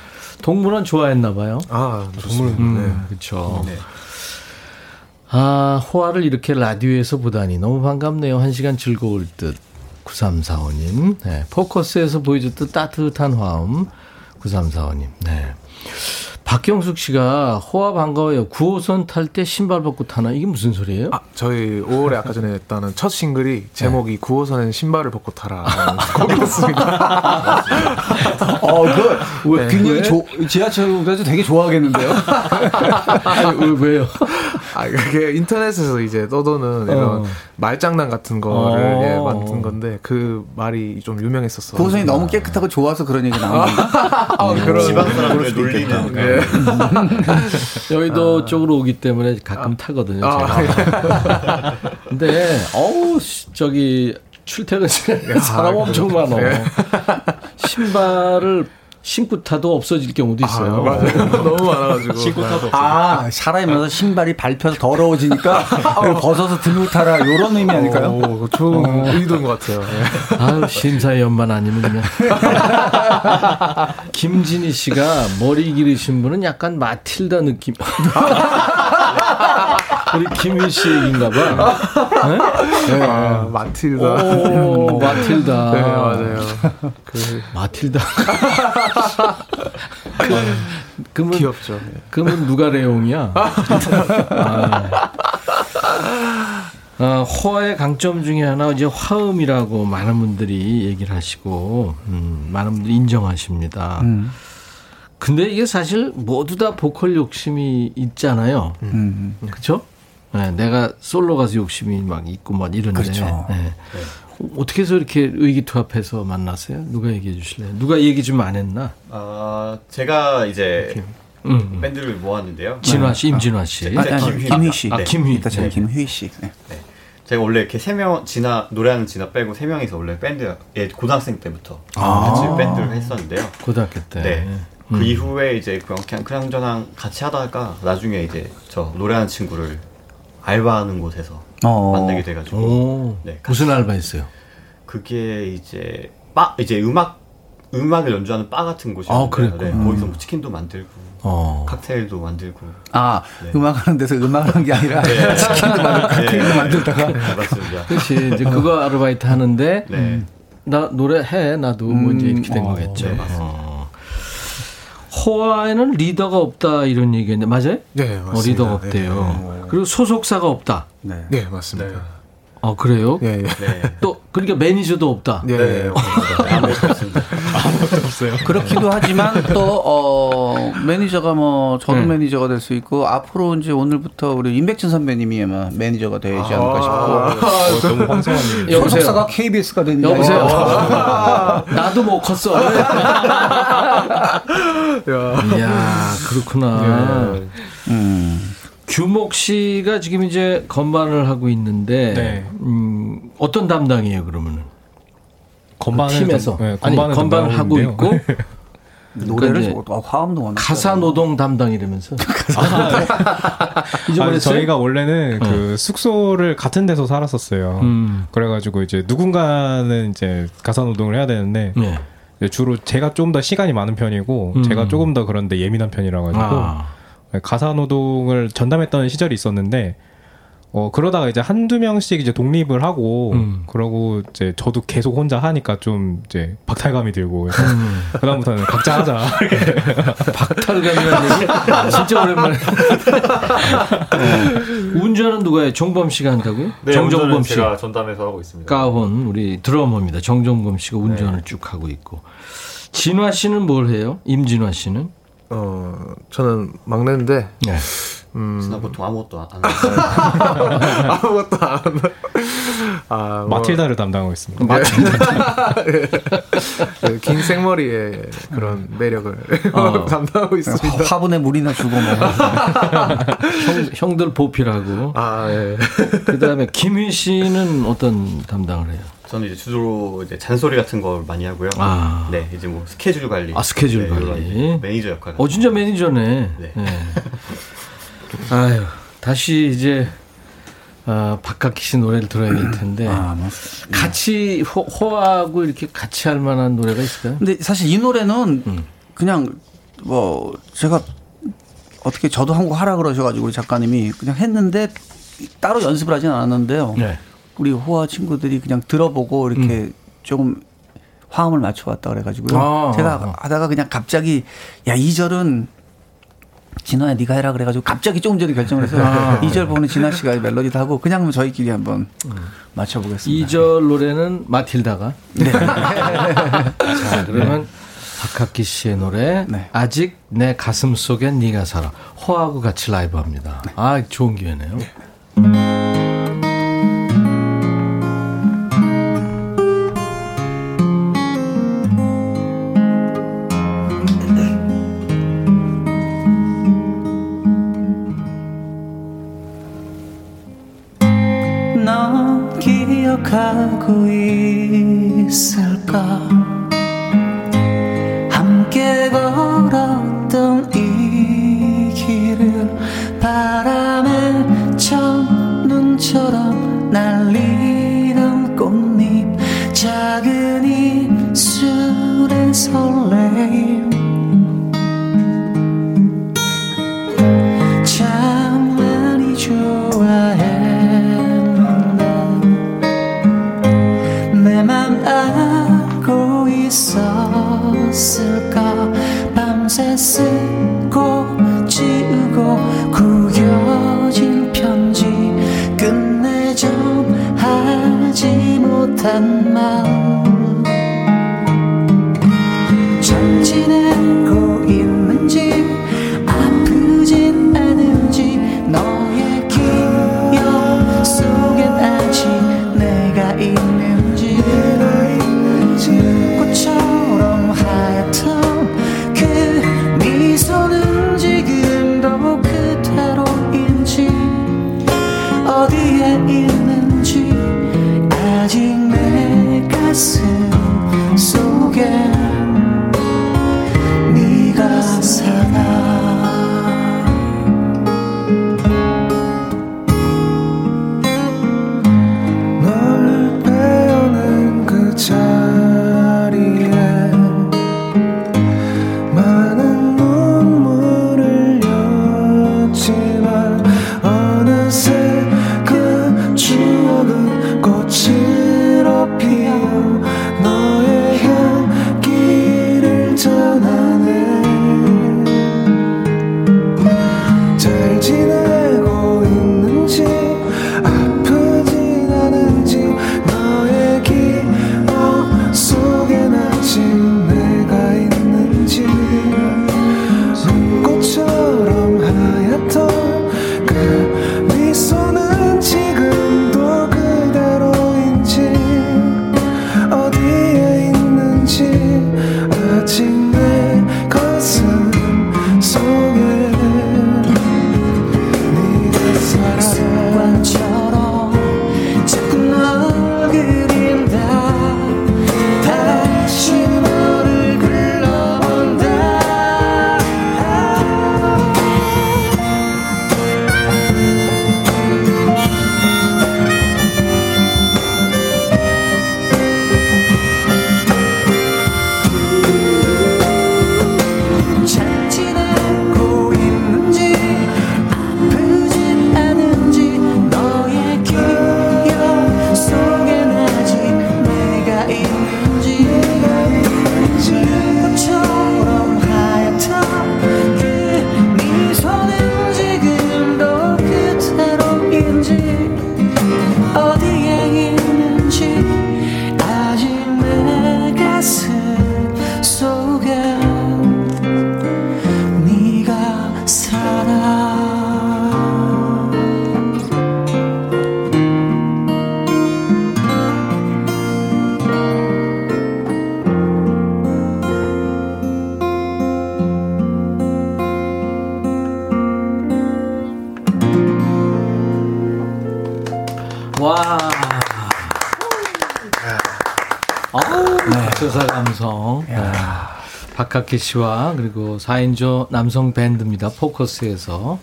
동물원 좋아했나 봐요. 아, 동물. 음, 그렇죠. 아, 호화를 이렇게 라디오에서 보다니 너무 반갑네요. 한 시간 즐거울 듯. 9345님. 네. 포커스에서 보여줬던 따뜻한 화음. 9345님. 네. 박경숙 씨가 호화 반가워요. 9호선 탈 때 신발 벗고 타나? 이게 무슨 소리예요? 아, 저희 5월에 아까 전에 했다는 첫 싱글이 제목이 9호선엔 신발을 벗고 타라. 곡이었습니다. 어, 그 네. 굉장히 왜? 조, 지하철에서 되게 좋아하겠는데요. 아니, 왜, 왜요? 아, 그게 인터넷에서 이제 떠도는 이런 어. 말장난 같은 거를 어. 예, 만든 건데 그 말이 좀 유명했었어. 9호선이 너무 깨끗하고 좋아서 그런 얘기 나오는 거. 아, 그런 지방 사람들 놀리는 예. 여의도 쪽으로 오기 때문에 가끔 타거든요. 제가. 근데 어우 씨, 저기 출퇴근 시간에 사람 엄청 많어. 네. 신발을 신고 타도 없어질 경우도 있어요. 아, 맞아요. 너무 많아가지고. 신고 타도 아, 사람이면서 신발이 밟혀서 더러워지니까 벗어서 들고 타라 이런 의미 아닐까요? 오, 좋은 의도인 것 같아요. 예. 아유 심사위원만 아니면 그냥. 김진희 씨가 머리 기르신 분은 약간 마틸다 느낌. 우리 김희 씨 얘기인가 봐. 네? 아, 마틸다. 오, 마틸다. 네, 맞아요. 그, 마틸다. 그러면 귀엽죠. 예. 그러면 누가 레옹이야? 아. 어, 호화의 강점 중에 하나 이제 화음이라고 많은 분들이 얘기를 하시고 음, 많은 분들이 인정하십니다. 음. 근데 이게 사실 모두 다 보컬 욕심이 있잖아요. 음. 그렇죠? 네, 내가 솔로 가수 욕심이 막 있고 막 이런데 그렇죠. 네. 어떻게 해서 이렇게 의기투합해서 만났어요? 누가 얘기해 주실래요? 누가 얘기 좀 안 했나? 아, 제가 이제 음, 음. 밴드를 모았는데요. 진화 씨, 임진화 씨. 아, 아니, 김휘. 김휘 씨. 아, 김휘. 이따 제가 네. 김휘 씨. 네. 제가 원래 이렇게 세 명 진아 노래하는 진아 빼고 세 명이서 원래 밴드 예 고등학생 때부터 아. 같이 밴드를 했었는데요. 고등학교 때. 네. 그 음. 이후에 이제 그냥 그냥 그냥 저랑 같이 하다가 나중에 이제 저 노래하는 친구를 알바하는 곳에서 어. 만나게 돼가지고 오, 네, 무슨 알바했어요? 그게 이제 바 이제 음악 음악을 연주하는 바 같은 곳이었는데 아, 그랬구나. 네, 거기서 뭐 치킨도 만들고 어. 칵테일도 만들고 아, 네. 음악하는 데서 음악하는 게 아니라 네. 치킨도 만들고 칵테일도 만들다가 네, 맞습니다. 그렇지. 이제 그거 아르바이트 하는데 네. 나 노래 해 나도 뭐 이제 이렇게 된 어, 거겠죠. 네, 맞습니다. 어. 호화에는 리더가 없다 이런 얘기인데 맞아요? 네, 어, 맞습니다. 리더가 없대요. 그리고 소속사가 없다. 네. 네, 네, 맞습니다. 아 그래요? 예, 예. 네. 또 그러니까 매니저도 없다. 네, 네, 네. 없습니다. 그렇기도 하지만 또 어, 매니저가 뭐 저도 음. 매니저가 될 수 있고 앞으로 이제 오늘부터 우리 임백준 선배님이 아마 매니저가 되지 않을까 싶고 너무 황송한 얘기. 여보세요? 소속사가 KBS가 되는 여보세요. 게 나도 못 컸어. 야. 이야 그렇구나. 예. 음. 규목 씨가 지금 이제 건반을 하고 있는데 네. 음, 어떤 담당이에요 그러면은? 건반을 팀에서 좀- 네, 아니 건반을 건반을 하고. 있고 노래를 이제 어, 화음도 워낙 가사 노동 담당이라면서 아니, 저희가 원래는 그 숙소를 같은 데서 살았었어요. 음. 그래가지고 이제 누군가는 이제 가사 노동을 해야 되는데 네. 주로 제가 좀 더 시간이 많은 편이고 음. 제가 조금 더 그런데 예민한 편이라 가지고 아. 가사 노동을 전담했던 시절이 있었는데 어 그러다가 이제 한두 명씩 이제 독립을 하고 음. 그러고 이제 저도 계속 혼자 하니까 좀 이제 박탈감이 들고 그래서 음. 그다음부터는 각자 하자 박탈감이라는 얘기 진짜 오랜만에. 어. 운전은 누가 해요? 정범 씨가 한다고요? 네, 정정범 운전은 씨. 제가 전담해서 하고 있습니다. 까혼 우리 드러머입니다. 정정범 씨가 운전을 쭉 하고 있고. 진화 씨는 뭘 해요? 임진화 씨는? 어, 저는 막내인데, 네. 음, 진아 보통 아무것도 안 하는 아무것도 안 한다. 아, 뭐, 마틸다를 담당하고 있습니다. 그 긴 생머리의 그런 매력을 어. 담당하고 있습니다. 화분에 물이나 주고 뭐 형, 형들 보필하고. 아, 예. 그다음에 김희 씨는 어떤 담당을 해요? 저는 이제 주로 이제 잔소리 같은 걸 많이 하고요. 아. 네, 이제 뭐 스케줄 관리. 아, 스케줄 네, 관리. 매니저 역할. 어 진짜 매니저네. 네. 네. 아유 다시 이제 어, 박학기 씨 노래를 들어야 될 텐데 아, 뭐. 같이 호, 호하고 이렇게 같이 할 만한 노래가 있을까요? 근데 사실 이 노래는 음. 그냥 뭐 제가 어떻게 저도 한 곡 하라 그러셔가지고 우리 작가님이 그냥 했는데 따로 연습을 하진 않았는데요. 네. 우리 호화 친구들이 그냥 들어보고 이렇게 음. 조금 화음을 맞춰왔다 그래가지고요. 아, 제가 아. 하다가 그냥 갑자기 야 이 절은 진화야 네가 해라 그래가지고 갑자기 조금 전에 결정을 해서 아. 이절 보는 진화 씨가 멜로디도 하고 그냥 저희끼리 한번 음. 맞춰보겠습니다. 2절 노래는 마틸다가. 자, 그러면 박학기 씨의 노래 네. 아직 내 가슴 속엔 네가 살아. 호하고 같이 라이브 합니다. 아, 좋은 기회네요. 너 박학기 씨와 그리고 4인조 남성 밴드입니다. 포커스에서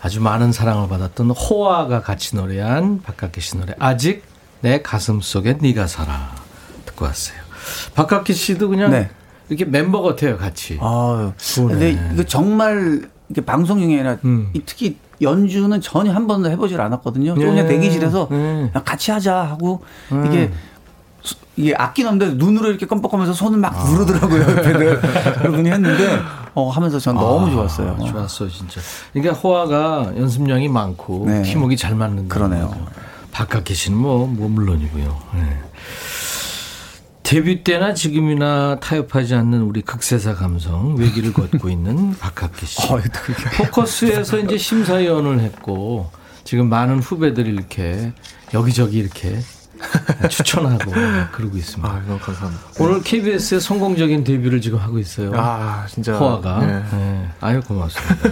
아주 많은 사랑을 받았던 호아가 같이 노래한 박학기 씨 노래 아직 내 가슴 속에 네가 살아 듣고 왔어요. 박학기 씨도 그냥 네. 이렇게 멤버 같아요, 같이. 아유. 그러네. 근데 이거 정말 이게 방송 중에 아니라 음. 이 특히 연주는 전혀 한 번도 해보질 않았거든요. 네. 그냥 대기실에서 네. 야, 같이 하자 하고 음. 이게 수- 이게 넣는데 눈으로 이렇게 껌뻑하면서 손을 막 누르더라고요. 옆에를. 그러더니 했는데 어 하면서 전 너무 좋았어요. 아, 좋았어, 진짜. 그러니까 호아가 연습량이 많고 네. 팀워크가 잘 맞는 그러네요. 박학기 씨는 뭐, 뭐 물론이고요. 네. 데뷔 때나 지금이나 타협하지 않는 우리 극세사 감성 외길을 걷고 있는 박학기 씨. 어, 포커스에서 이제 심사위원을 했고 지금 많은 후배들이 이렇게 여기저기 이렇게 추천하고 그러고 있습니다. 아, 너무 감사합니다. 오늘 KBS의 성공적인 데뷔를 지금 하고 있어요. 아, 진짜. 호아가. 네. 네. 아유, 고맙습니다.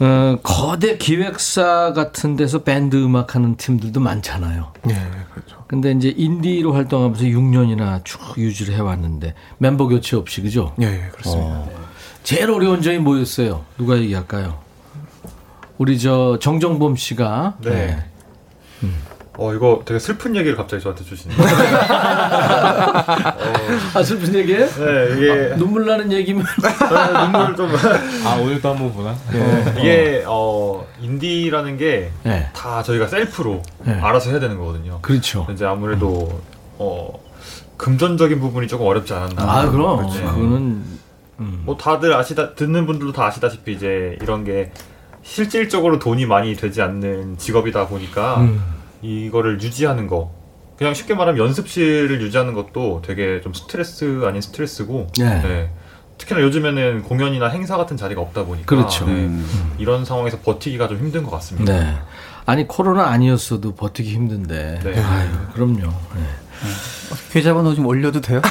어, 거대 기획사 같은 데서 밴드 음악 하는 팀들도 많잖아요. 네, 그렇죠. 근데 이제 인디로 활동하면서 6년이나 쭉 유지를 해왔는데 멤버 교체 없이, 그죠? 예, 예, 그렇습니다. 어. 제일 어려운 점이 뭐였어요? 누가 얘기할까요? 우리 저 정정범 씨가. 네. 어 이거 되게 슬픈 얘기를 갑자기 저한테 주시네요. 아, 슬픈 얘기예요? 네 이게 아, 눈물 나는 얘기면. 네, 눈물 좀 아 오늘도 한 번 보나? 이게 어 인디라는 게다 네. 저희가 셀프로 네. 알아서 해야 되는 거거든요. 그렇죠. 이제 아무래도 어 금전적인 부분이 조금 어렵지 않았나. 아, 그럼. 네. 그거는. 음. 뭐 다들 아시다 듣는 분들도 다 아시다시피 이제 이런 게 실질적으로 돈이 많이 되지 않는 직업이다 보니까 음. 이거를 유지하는 거 그냥 쉽게 말하면 연습실을 유지하는 것도 되게 좀 스트레스 아닌 스트레스고 네. 특히나 요즘에는 공연이나 행사 같은 자리가 없다 보니까 그렇죠. 네, 음. 이런 상황에서 버티기가 좀 힘든 것 같습니다. 네. 아니 코로나 아니었어도 버티기 힘든데. 네. 아유, 그럼요. 네. 계좌번호 좀 올려도 돼요?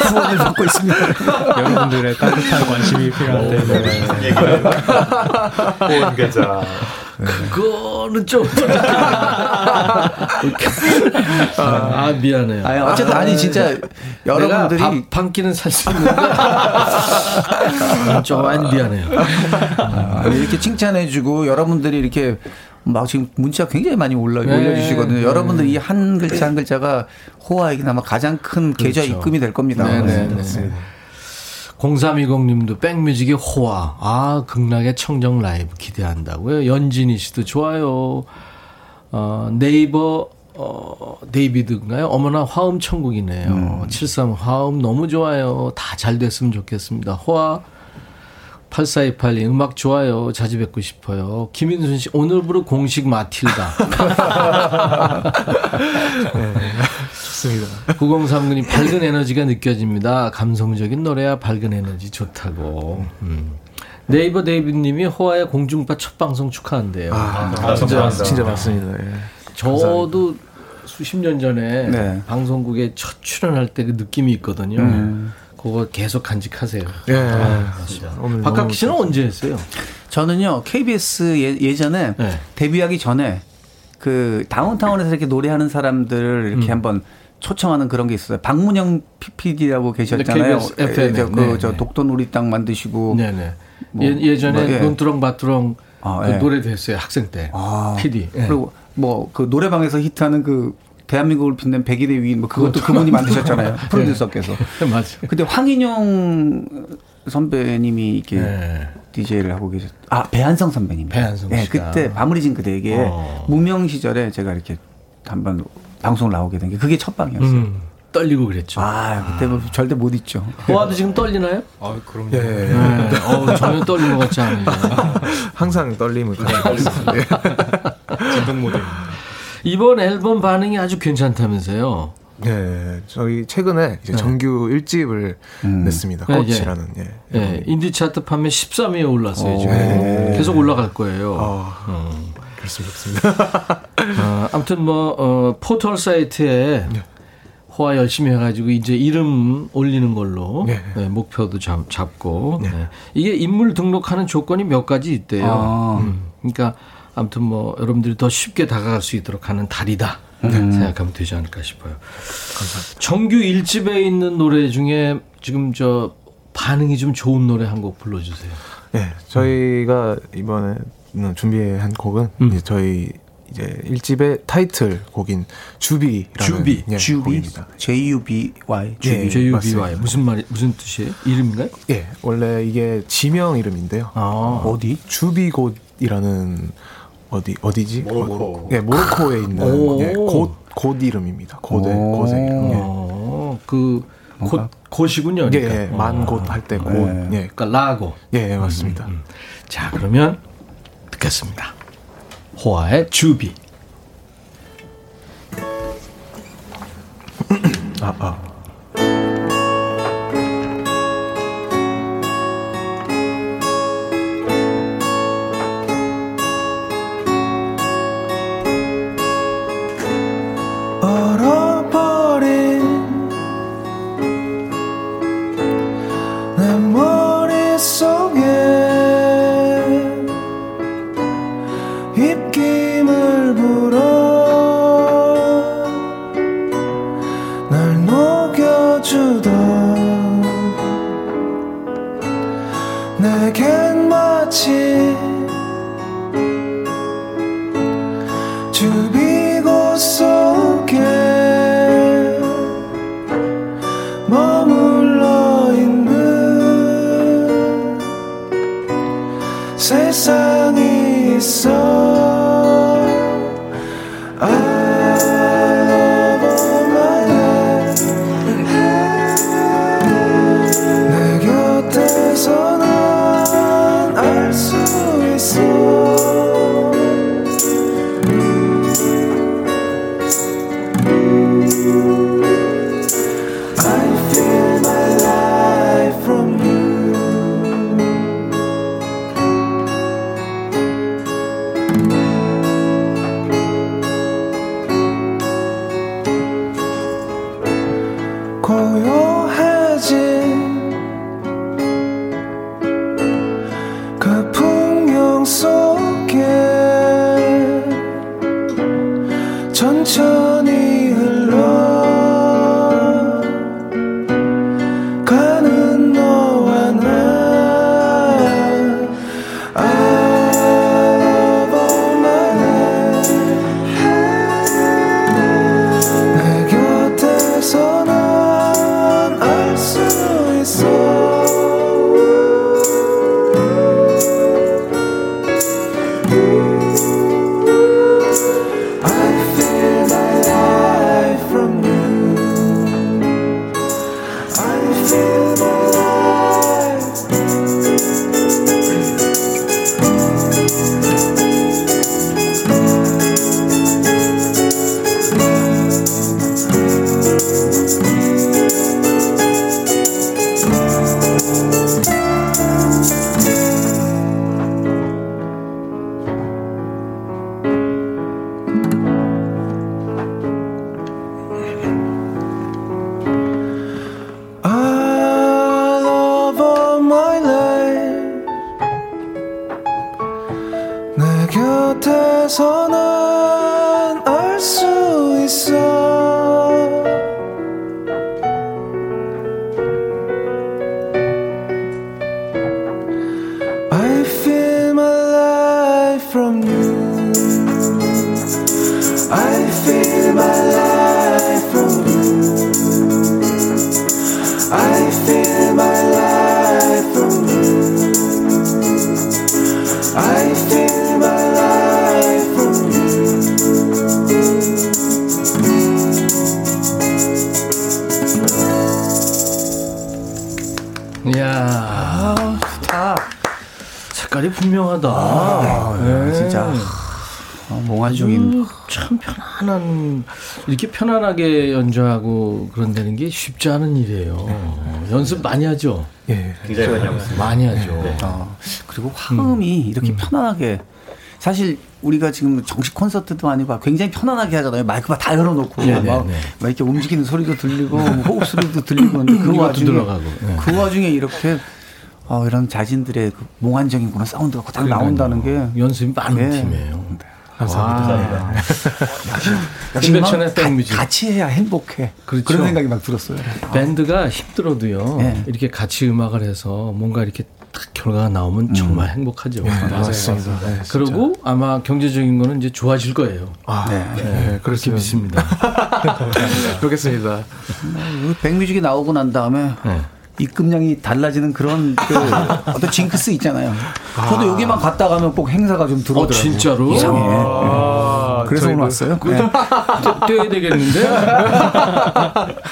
후원을 받고 있습니다. 여러분들의 따뜻한 관심이 필요한데 무슨 얘기를 보온 계좌 그거는 좀. 아, 미안해요. 아니, 어쨌든 아니 진짜 여러분들이 내가 밥한 끼는 살 수 있는데 좀 많이 미안해요. 아, 이렇게 칭찬해주고 여러분들이 이렇게 막 지금 문자 굉장히 많이 올라 네. 올려주시거든요. 네. 여러분들 이 한 글자 한 글자가 호화에게 아마 가장 큰 계좌 그렇죠. 입금이 될 겁니다. 네네 네. 0320님도 백뮤직의 호화. 아, 극락의 청정 라이브 기대한다고요. 연진희 씨도 좋아요. 어, 네이버, 어, 데이비드인가요? 어머나 화음 천국이네요. 73 화음 너무 좋아요. 다 잘 됐으면 좋겠습니다. 호화. 8428님, 음악 좋아요. 자주 뵙고 싶어요. 김인순 씨, 오늘부로 공식 마틸다. 좋습니다. 9039님 밝은 에너지가 느껴집니다. 감성적인 노래야 밝은 에너지 좋다고. 음. 네이버 데이비드님이 호화의 공중파 첫 방송 축하한대요. 아, 아, 진짜, 감사합니다. 진짜 맞습니다. 예. 저도 수십 년 전에 네. 방송국에 첫 출연할 때 그 느낌이 있거든요. 음. 그거 계속 간직하세요. 예. 아, 박학기 너무 씨는 언제 했어요? 저는요 KBS 예, 예전에 네. 데뷔하기 전에 그 다운타운에서 이렇게 노래하는 사람들을 이렇게 음. 한번 초청하는 그런 게 있어요. 박문영 PPD라고 계셨잖아요. KBS FM. 저, 그, 네, 저 네. 독도 우리 땅 만드시고 네네. 뭐, 예, 뭐, 예. 논두렁 바두렁 아, 그 예. 노래도 했어요. 학생 때. 아, PD. 예. 그리고 뭐 그 노래방에서 히트하는 그 대한민국을 빛낸 백일의 위인 뭐 그것도 그분이 만드셨잖아요. 프로듀서께서. 맞아. 근데 황인용 선배님이 이렇게 네. DJ를 하고 계셨. 아 배한성 선배님. 배한성 네, 씨가. 그때 마무리진 그대에게 어. 무명 시절에 제가 이렇게 한번 방송을 나오게 된 게 그게 첫 방이었어요. 음, 떨리고 그랬죠. 아 그때 뭐 절대 못 잊죠. 호화도 지금 떨리나요? 아 그럼요. 예. 네. 어우, 전혀 떨린 것 같지 않아요. 항상 떨림을 가지고 있습니다. 예. 진동 모드. 이번 앨범 반응이 아주 괜찮다면서요. 네, 저희 최근에 이제 네. 정규 1집을 음. 냈습니다. 네, 꽃이라는 예. 예, 앨범이. 인디 차트 판매 13위에 올랐어요, 지금. 네. 계속 올라갈 거예요. 아, 음. 그렇습니다. 좋습니다. 어, 아무튼 뭐, 어, 포털 사이트에 네. 호화 열심히 해가지고 이제 이름 올리는 걸로 네. 네, 목표도 잡, 잡고 네. 네. 이게 인물 등록하는 조건이 몇 가지 있대요. 아. 음, 그러니까 아무튼 뭐 여러분들이 더 쉽게 다가갈 수 있도록 하는 달이다 생각하면 되지 않을까 싶어요. 감사합니다. 정규 1집에 있는 노래 중에 지금 저 반응이 좀 좋은 노래 한 곡 불러주세요. 예, 저희가 이번에 준비한 곡은 음. 이제 저희 이제 일집의 타이틀 곡인 주비라는 주비, 예, 주비 곡입니다. J U B Y 주비. 예, JUBY 맞습니다. 무슨 말이 무슨 뜻이에요? 이름인가요? 예, 원래 이게 지명 이름인데요. 아, 어디? 주비곳이라는 어디 어디지? 모로코. 예, 모로코에 오. 있는 예, 곳, 곳 이름입니다. 오. 곳의 이름. 예. 어, 그 곧, 곧이군요. 예, 그러니까. 예, 만곳 할때 곳. 네. 예. 그러니까 라고. 예, 예, 맞습니다. 음. 자, 그러면 듣겠습니다. 호아의 주비. 아, 아. 편안하게 연주하고 그런다는 게 쉽지 않은 일이에요. 어, 연습 많이 하죠. 예. 굉장히 많이 있습니다. 많이 하죠. 어, 그리고 화음이 이렇게 편안하게 사실 우리가 지금 정식 콘서트도 아니고 굉장히 편안하게 하잖아요. 마이크가 다 열어놓고 네, 네, 막, 네. 막 이렇게 움직이는 소리도 들리고 뭐 호흡 소리도 들리고 근데 그 와중에 들어가고. 네. 그 와중에 이렇게 어, 이런 자신들의 그 몽환적인 그런 사운드가 딱 나온다는 게 연습이 많은 네. 팀이에요. 감사합니다. 역시 가- 백뮤직. 같이 해야 행복해. 그렇죠. 그런 생각이 막 들었어요. 밴드가 힘들어도요. 예. 이렇게 같이 음악을 해서 뭔가 이렇게 딱 결과가 나오면 정말 행복하죠. 맞습니다. 네. 그리고 아마 경제적인 거는 이제 좋아질 거예요. 아, 네. 네, 그렇게 그렇습니다. 믿습니다. 그렇겠습니다. 그 백뮤직이 나오고 난 다음에 네. 입금량이 달라지는 그런 그 어떤 징크스 있잖아요. 저도 여기만 갔다 가면 꼭 행사가 좀 들어오더라고요. 어, 진짜로? 이상해. 아, 네. 그래서 오늘 그- 왔어요. 네. 뛰어야 되겠는데?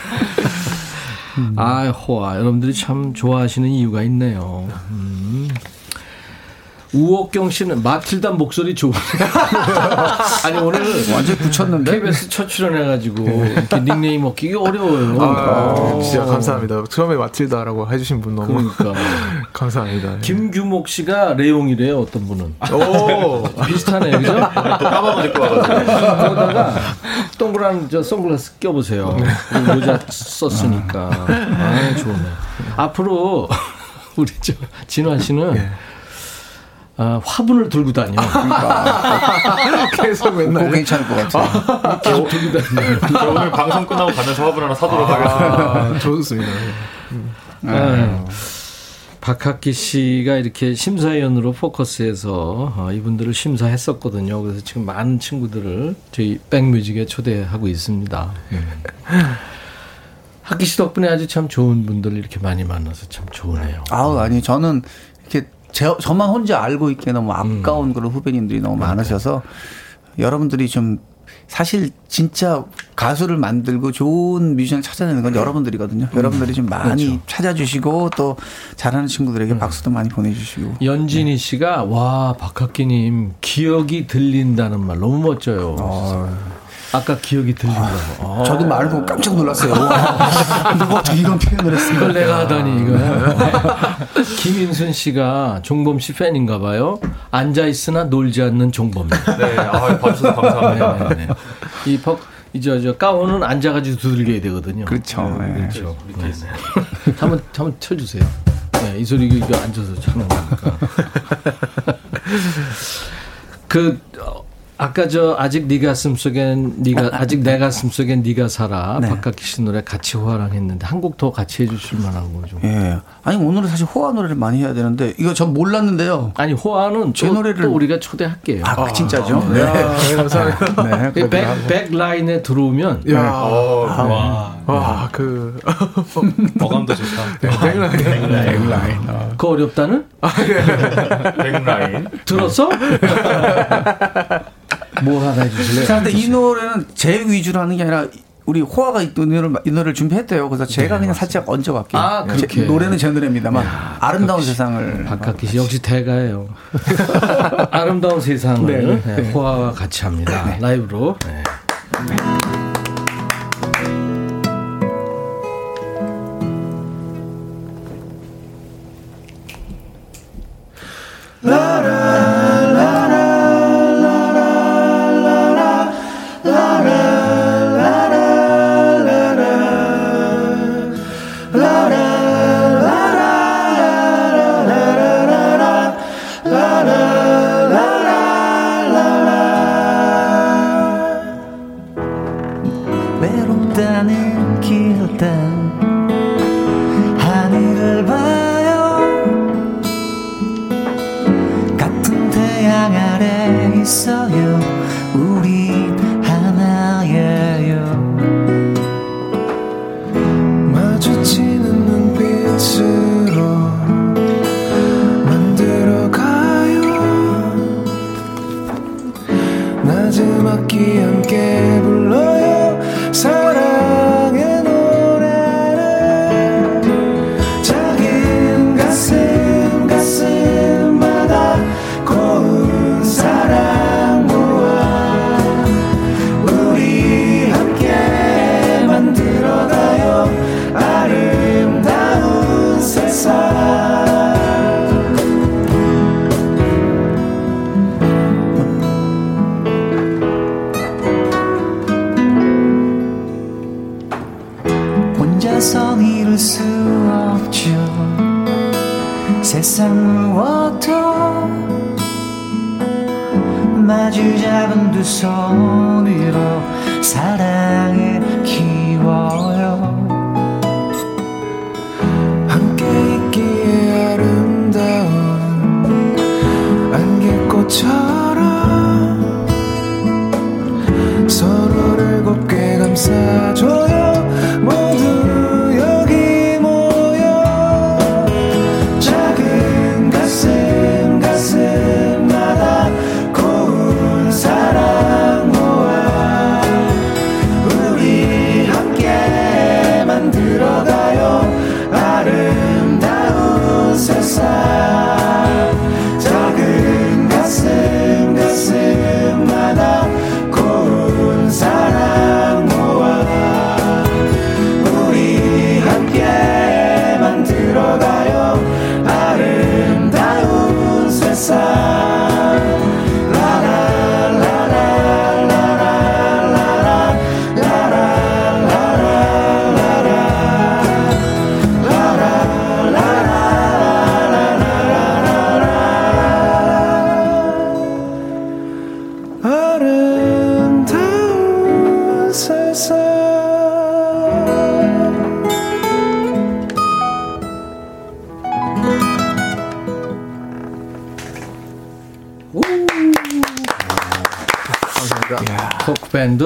아, 호아. 여러분들이 참 좋아하시는 이유가 있네요. 음. 우옥경 씨는 마틸다 목소리 좋으네요. 아니, 오늘 완전 붙였는데. KBS 첫 출연해가지고 이렇게 닉네임 먹기 어려워요. 아, 진짜 감사합니다. 처음에 마틸다라고 해주신 분 너무 그러니까. 감사합니다. 김규목 씨가 레용이래요, 어떤 분은. 오, 비슷하네요, 그죠? 듣고 와가지고. 그러다가 동그란 저 선글라스 껴보세요. 그리고 모자 썼으니까. 아, 좋네. 앞으로 우리 저 진환 씨는 아, 화분을 들고 다녀. 계속 그거 맨날. 괜찮을 것 같아요. 계속 들고 다녀. 저 오늘 방송 끝나고 가면서 화분 하나 사도록 하겠습니다. 아, 좋습니다. 아, 박학기 씨가 이렇게 심사위원으로 포커스해서 어, 이분들을 심사했었거든요. 그래서 지금 많은 친구들을 저희 백뮤직에 초대하고 있습니다. 음. 학기 씨 덕분에 아주 참 좋은 분들 이렇게 많이 만나서 참 좋으네요. 아우 아니 저는 제, 저만 혼자 알고 있기에 너무 아까운 그런 후배님들이 너무 많으셔서 여러분들이 좀 사실 진짜 가수를 만들고 좋은 뮤지션을 찾아내는 건 여러분들이거든요. 여러분들이 좀 많이 찾아주시고 또 잘하는 친구들에게 박수도 많이 보내주시고. 연진희 씨가 와 박학기님 기억이 들린다는 말 너무 멋져요. 아까 기억이 들린다고. 아, 저도 말을 보고 깜짝 놀랐어요. 와, 누가 어떻게 이런 표현을 했을까? 이걸 내가 하다니 이거. 김인순 씨가 종범 씨 팬인가 봐요. 앉아 있으나 놀지 않는 종범. 네, 아, 봐주셔서 감사합니다. 네, 네. 이 벅, 이저 저 가운은 앉아가지고 두들겨야 되거든요. 그렇죠. 네. 그렇죠. 네, 네. 한번 한번 쳐주세요. 네, 이 소리 이거 앉아서 차는 거니까. 그 어, 아까 저 아직 네 가슴 속엔 네가 아직 내 가슴 속엔 네가 살아 네. 박학기 씨 노래 같이 호화랑 했는데 한 곡 더 같이 해주실 만한 거 좀. 예. 아니 오늘은 사실 호화 노래를 많이 해야 되는데 이거 전 몰랐는데요. 아니 호화는 제 또, 노래를- 또 우리가 초대할게요. 아, 그 진짜죠? 네, 네, 감사합니다. 네. 그 백, 백 라인에 들어오면 야, 어, 와. 와, 그, 어감도 좋다. 백라인. 그 어렵다는 백라인. 들었어? 뭐 하나 해주실래요? 자, 근데 이 노래는 제 위주로 하는 게 아니라 우리 호화가 이 노래를, 이 노래를 준비했대요. 그래서 제가 그냥 살짝 얹어갈게요. 아, 제- 그렇게. 노래는 제 노래입니다만 아름다운 세상을. 박학기 씨 역시 대가예요. 아름다운 세상을 네, 네, 호화와 같이 합니다. 라이브로. 네. 외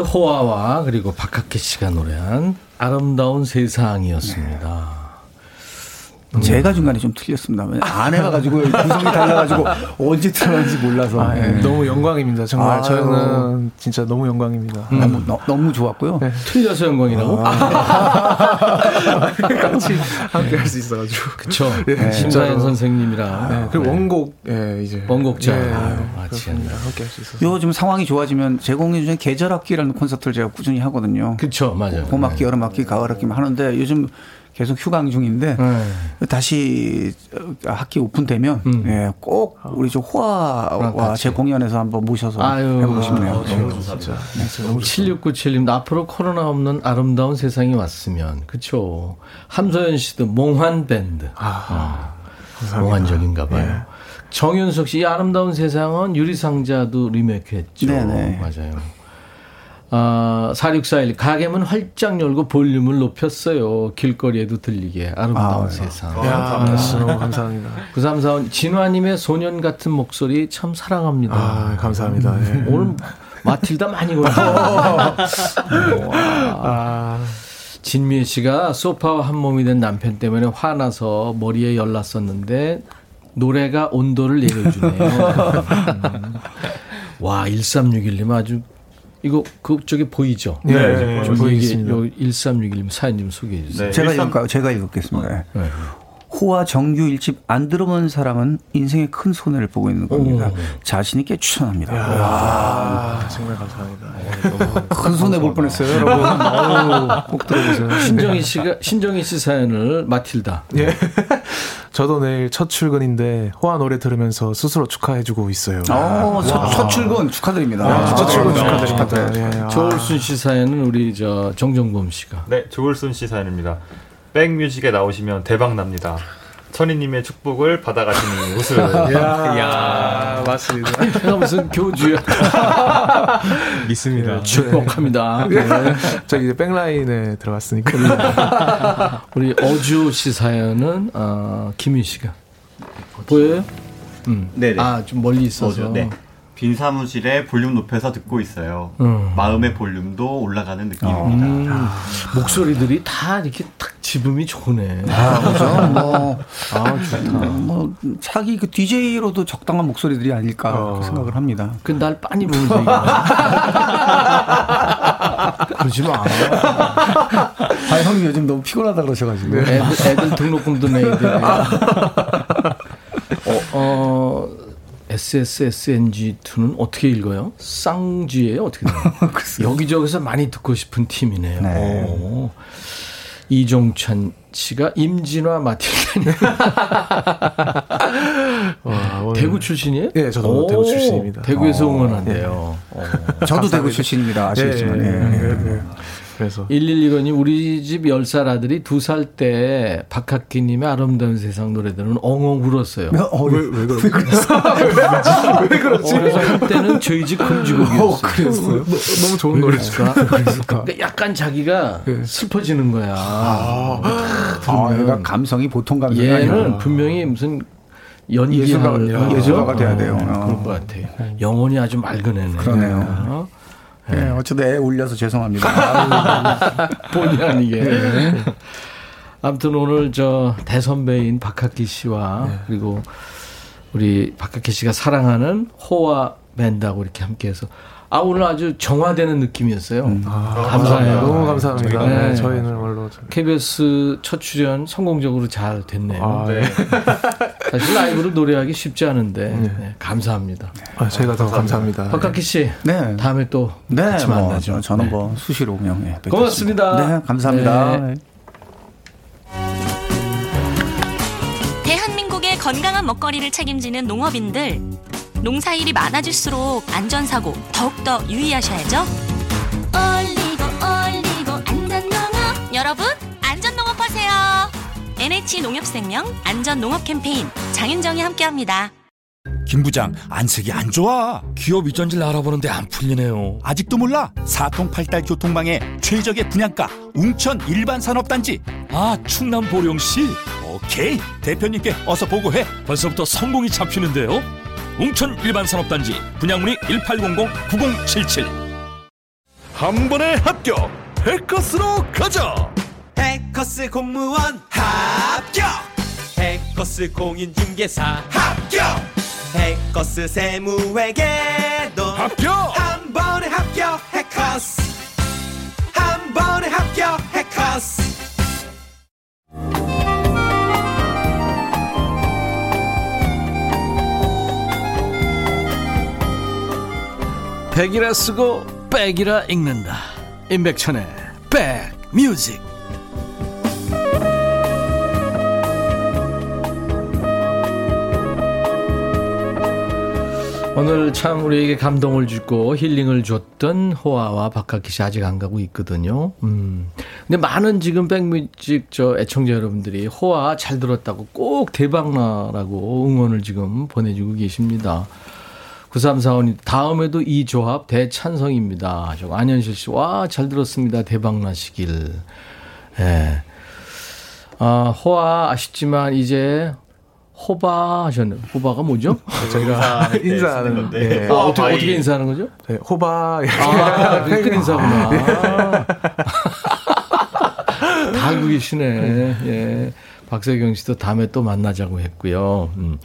호아와 그리고 박학기 씨가 노래한 아름다운 세상이었습니다. 제가 중간에 좀 틀렸습니다. 안 해봐가지고 구성이 달라가지고 언제 틀었는지 몰라서 아, 예. 네. 너무 영광입니다. 정말 아유. 저는 진짜 너무 영광입니다. 너무, 너, 너무 좋았고요. 틀려서 영광이라고? 같이 함께 할 수 있어가지고. 그쵸. 예, 심사연 진짜로. 선생님이랑. 네, 그리고 네. 원곡, 예, 이제. 원곡자. 예, 그렇습니다. 마치겠네요. 함께 할 수 있어서. 요즘 상황이 좋아지면 제공해 주는 계절학기라는 콘서트를 제가 꾸준히 하거든요. 그쵸, 맞아요. 봄학기, 여름학기, 가을학기만 하는데 요즘 계속 휴강 중인데 네. 다시 학기 오픈되면 음. 예, 꼭 우리 저 호아와. 제 공연에서 한번 모셔서 아유, 해보고 싶네요. 아, 너무 감사합니다. 7697님, 앞으로 코로나 없는 아름다운 세상이 왔으면. 그쵸. 함소연 씨도 몽환 밴드. 아, 어, 몽환적인가 봐요. 예. 정윤석 씨, 이 아름다운 세상은 유리상자도 리메이크 했죠. 네네. 맞아요. 아, 4641. 가게문 활짝 열고 볼륨을 높였어요. 길거리에도 들리게. 아름다운 아, 세상. 야, 너무 감사합니다. 9345. 진화님의 소년 같은 목소리 참 사랑합니다. 아, 감사합니다. 예. 오늘 마틸다 많이 걸려. 아, 진미애 씨가 소파와 한 몸이 된 남편 때문에 화나서 머리에 열났었는데 노래가 온도를 내려주네요. 와, 1361님 아주 이거 그쪽에 보이죠? 네, 네, 이게 있습니다. 요 1361님 사연 좀 소개해 주세요. 네, 제가 읽을까요? 제가 읽겠습니다. 네. 호와 정규 일집 안 들어본 사람은 인생의 큰 손해를 보고 있는 겁니다. 오. 자신 있게 추천합니다. 아, 정말 감사합니다. 큰 손해 볼 뻔했어요, 여러분. 어우, 꼭 들어보세요. 신정희 씨가 신정희 씨 사연을 마틸다. 예. 저도 내일 첫 출근인데 호화 노래 들으면서 스스로 축하해주고 있어요. 어, 첫, 첫 출근 축하드립니다. 아, 첫 출근 축하드립니다. 축하드립니다. 예, 아. 조울순 씨 사연은 우리 저 정정범 씨가. 네, 조울순 씨 사연입니다. 백뮤직에 나오시면 대박 납니다. 천희님의 축복을 받아가시니 웃음. 야, 맞습니다. 내가 무슨 교주야. 믿습니다. 축복합니다. 네. 저 이제 백라인에 들어갔으니까. 우리 어주 씨 사연은 어, 김윤 씨가 보여요? 음. 네네. 아, 좀 멀리 있어서. 네. 빈 사무실에 볼륨 높여서 듣고 있어요. 음. 마음의 볼륨도 올라가는 느낌입니다. 음, 목소리들이 다 이렇게 딱 지음이 좋네. 아, 그죠? 뭐, 아, 좋다. 뭐, 차기 그 DJ로도 적당한 목소리들이 아닐까 어. 생각을 합니다. 그날 빤히 얘기해. 그러지 마. 아, 형님 요즘 너무 피곤하다 그러셔가지고. 애들, 애들 등록금도 내야 돼. 어, 어, SSSNG2는 어떻게 읽어요? 쌍쥐예요? 어떻게 돼요? 여기저기서 많이 듣고 싶은 팀이네요. 네. 오. 이종찬 씨가 임진화 와, 오늘- 대구 출신이에요? 예, 저도 오, 대구 출신입니다. 대구에서 어, 응원한대요. 어. 저도 대구 출신입니다. 아시겠지만. 예, 예, 예, 예. 예, 예. 그래서 111호님 우리 집 10살 아들이 2살 때 박학기 님의 아름다운 세상 노래 들으면 엉엉 울었어요. 어, 왜, 왜? 왜 그러지? 어, 그래서 한때는 저희 집 금지곡이었어요. 어, 그랬어요? 너- 너무 좋은 노래니까. 그러니까 약간 자기가 슬퍼지는 거야. 아, 얘가 감성이 보통 감성이 얘는 아니고 분명히 무슨 연기하는 예술가가 돼야 돼요. 어, 어. 그럴 것 같아요. 영혼이 아주 맑은 애네. 그러네요. 어? 예, 어쩌다 애 울려서 죄송합니다. 본의 아니게. 아무튼 오늘 저 대선배인 박학기 씨와 그리고 우리 박학기 씨가 사랑하는 호와 밴드하고 이렇게 함께해서 아 오늘 아주 정화되는 느낌이었어요. 감사해요. 너무 감사합니다. 네. 네, 저희는 원로 좀 KBS 첫 출연 성공적으로 잘 됐네요. 아, 네. 사실 라이브로 노래하기 쉽지 않은데 네, 감사합니다. 아, 저희가 더 감사합니다. 박학기 씨 네. 다음에 또 네, 같이 뭐, 만나죠. 저- 저는 네. 뭐 수시로 그냥 예, 뵙겠습니다. 고맙습니다. 네, 감사합니다. 네. 대한민국의 건강한 먹거리를 책임지는 농업인들. 농사일이 많아질수록 안전사고 더욱더 유의하셔야죠. 올리고 올리고 안전농업. 여러분, 안전농업하세요. NH 농협생명 안전농업 캠페인 장윤정이 함께합니다. 김 부장 안색이 안 좋아 기업 이전질 알아보는데 안 풀리네요 아직도 몰라 사통팔달 교통망의 최적의 분양가 웅천 일반산업단지 아 충남 보령시 오케이 대표님께 어서 보고해 벌써부터 성공이 잡히는데요 웅천 일반산업단지 분양문의 1800-9077 한 번에 합격 해커스로 가자! 해커스 공무원 합격! 해커스 공인중개사 합격! 해커스 세무회계도 합격! 한 번에 합격 해커스! 한 번에 합격 해커스 백이라 쓰고 백이라 읽는다. 임백천의 백뮤직. 오늘 참 우리에게 감동을 주고 힐링을 줬던 호아와 박학기 씨 아직 안 가고 있거든요. 음. 근데 많은 지금 백뮤직 저 애청자 여러분들이 호아 잘 들었다고 꼭 대박나라고 응원을 지금 보내주고 계십니다. 9345님, 다음에도 이 조합 대찬성입니다. 저 안현실 씨, 와, 잘 들었습니다. 대박 나시길. 예. 아, 호아 아쉽지만 이제 호바 하셨네. 호바가 뭐죠? 저희가 인사하는 네. 아, 어떻게, 어떻게 인사하는 거죠? 네, 호바 아, 끝 인사구나. 다 알고 계시네. 예. 박세경 씨도 다음에 또 만나자고 했고요. 음.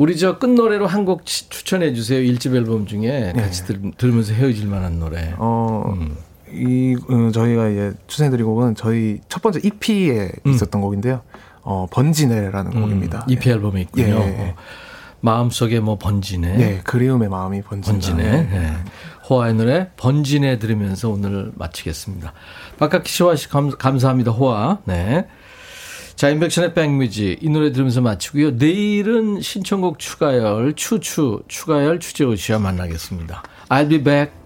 우리 저 끝노래로 한 곡 추천해 주세요. 일집 앨범 중에 같이 들, 들으면서 헤어질 만한 노래. 어, 음. 이 어, 저희가 이제 추천해드린 곡은 저희 첫 번째 EP에 있었던 곡인데요. 어, 번지네라는 곡입니다. EP 음. 앨범에 있군요. 예, 예. 어. 마음속에 뭐 번지네. 네, 그리움의 마음이 번진다. 번지네. 예. 호아의 노래 번지네 들으면서 오늘 마치겠습니다. 박학기 씨와 씨 감, 감사합니다. 호아. 네. 자, 인백션의 백뮤직 이 노래 들으면서 마치고요. 내일은 신청곡 추가열 추추 추가열 추재호 씨와 만나겠습니다. I'll be back.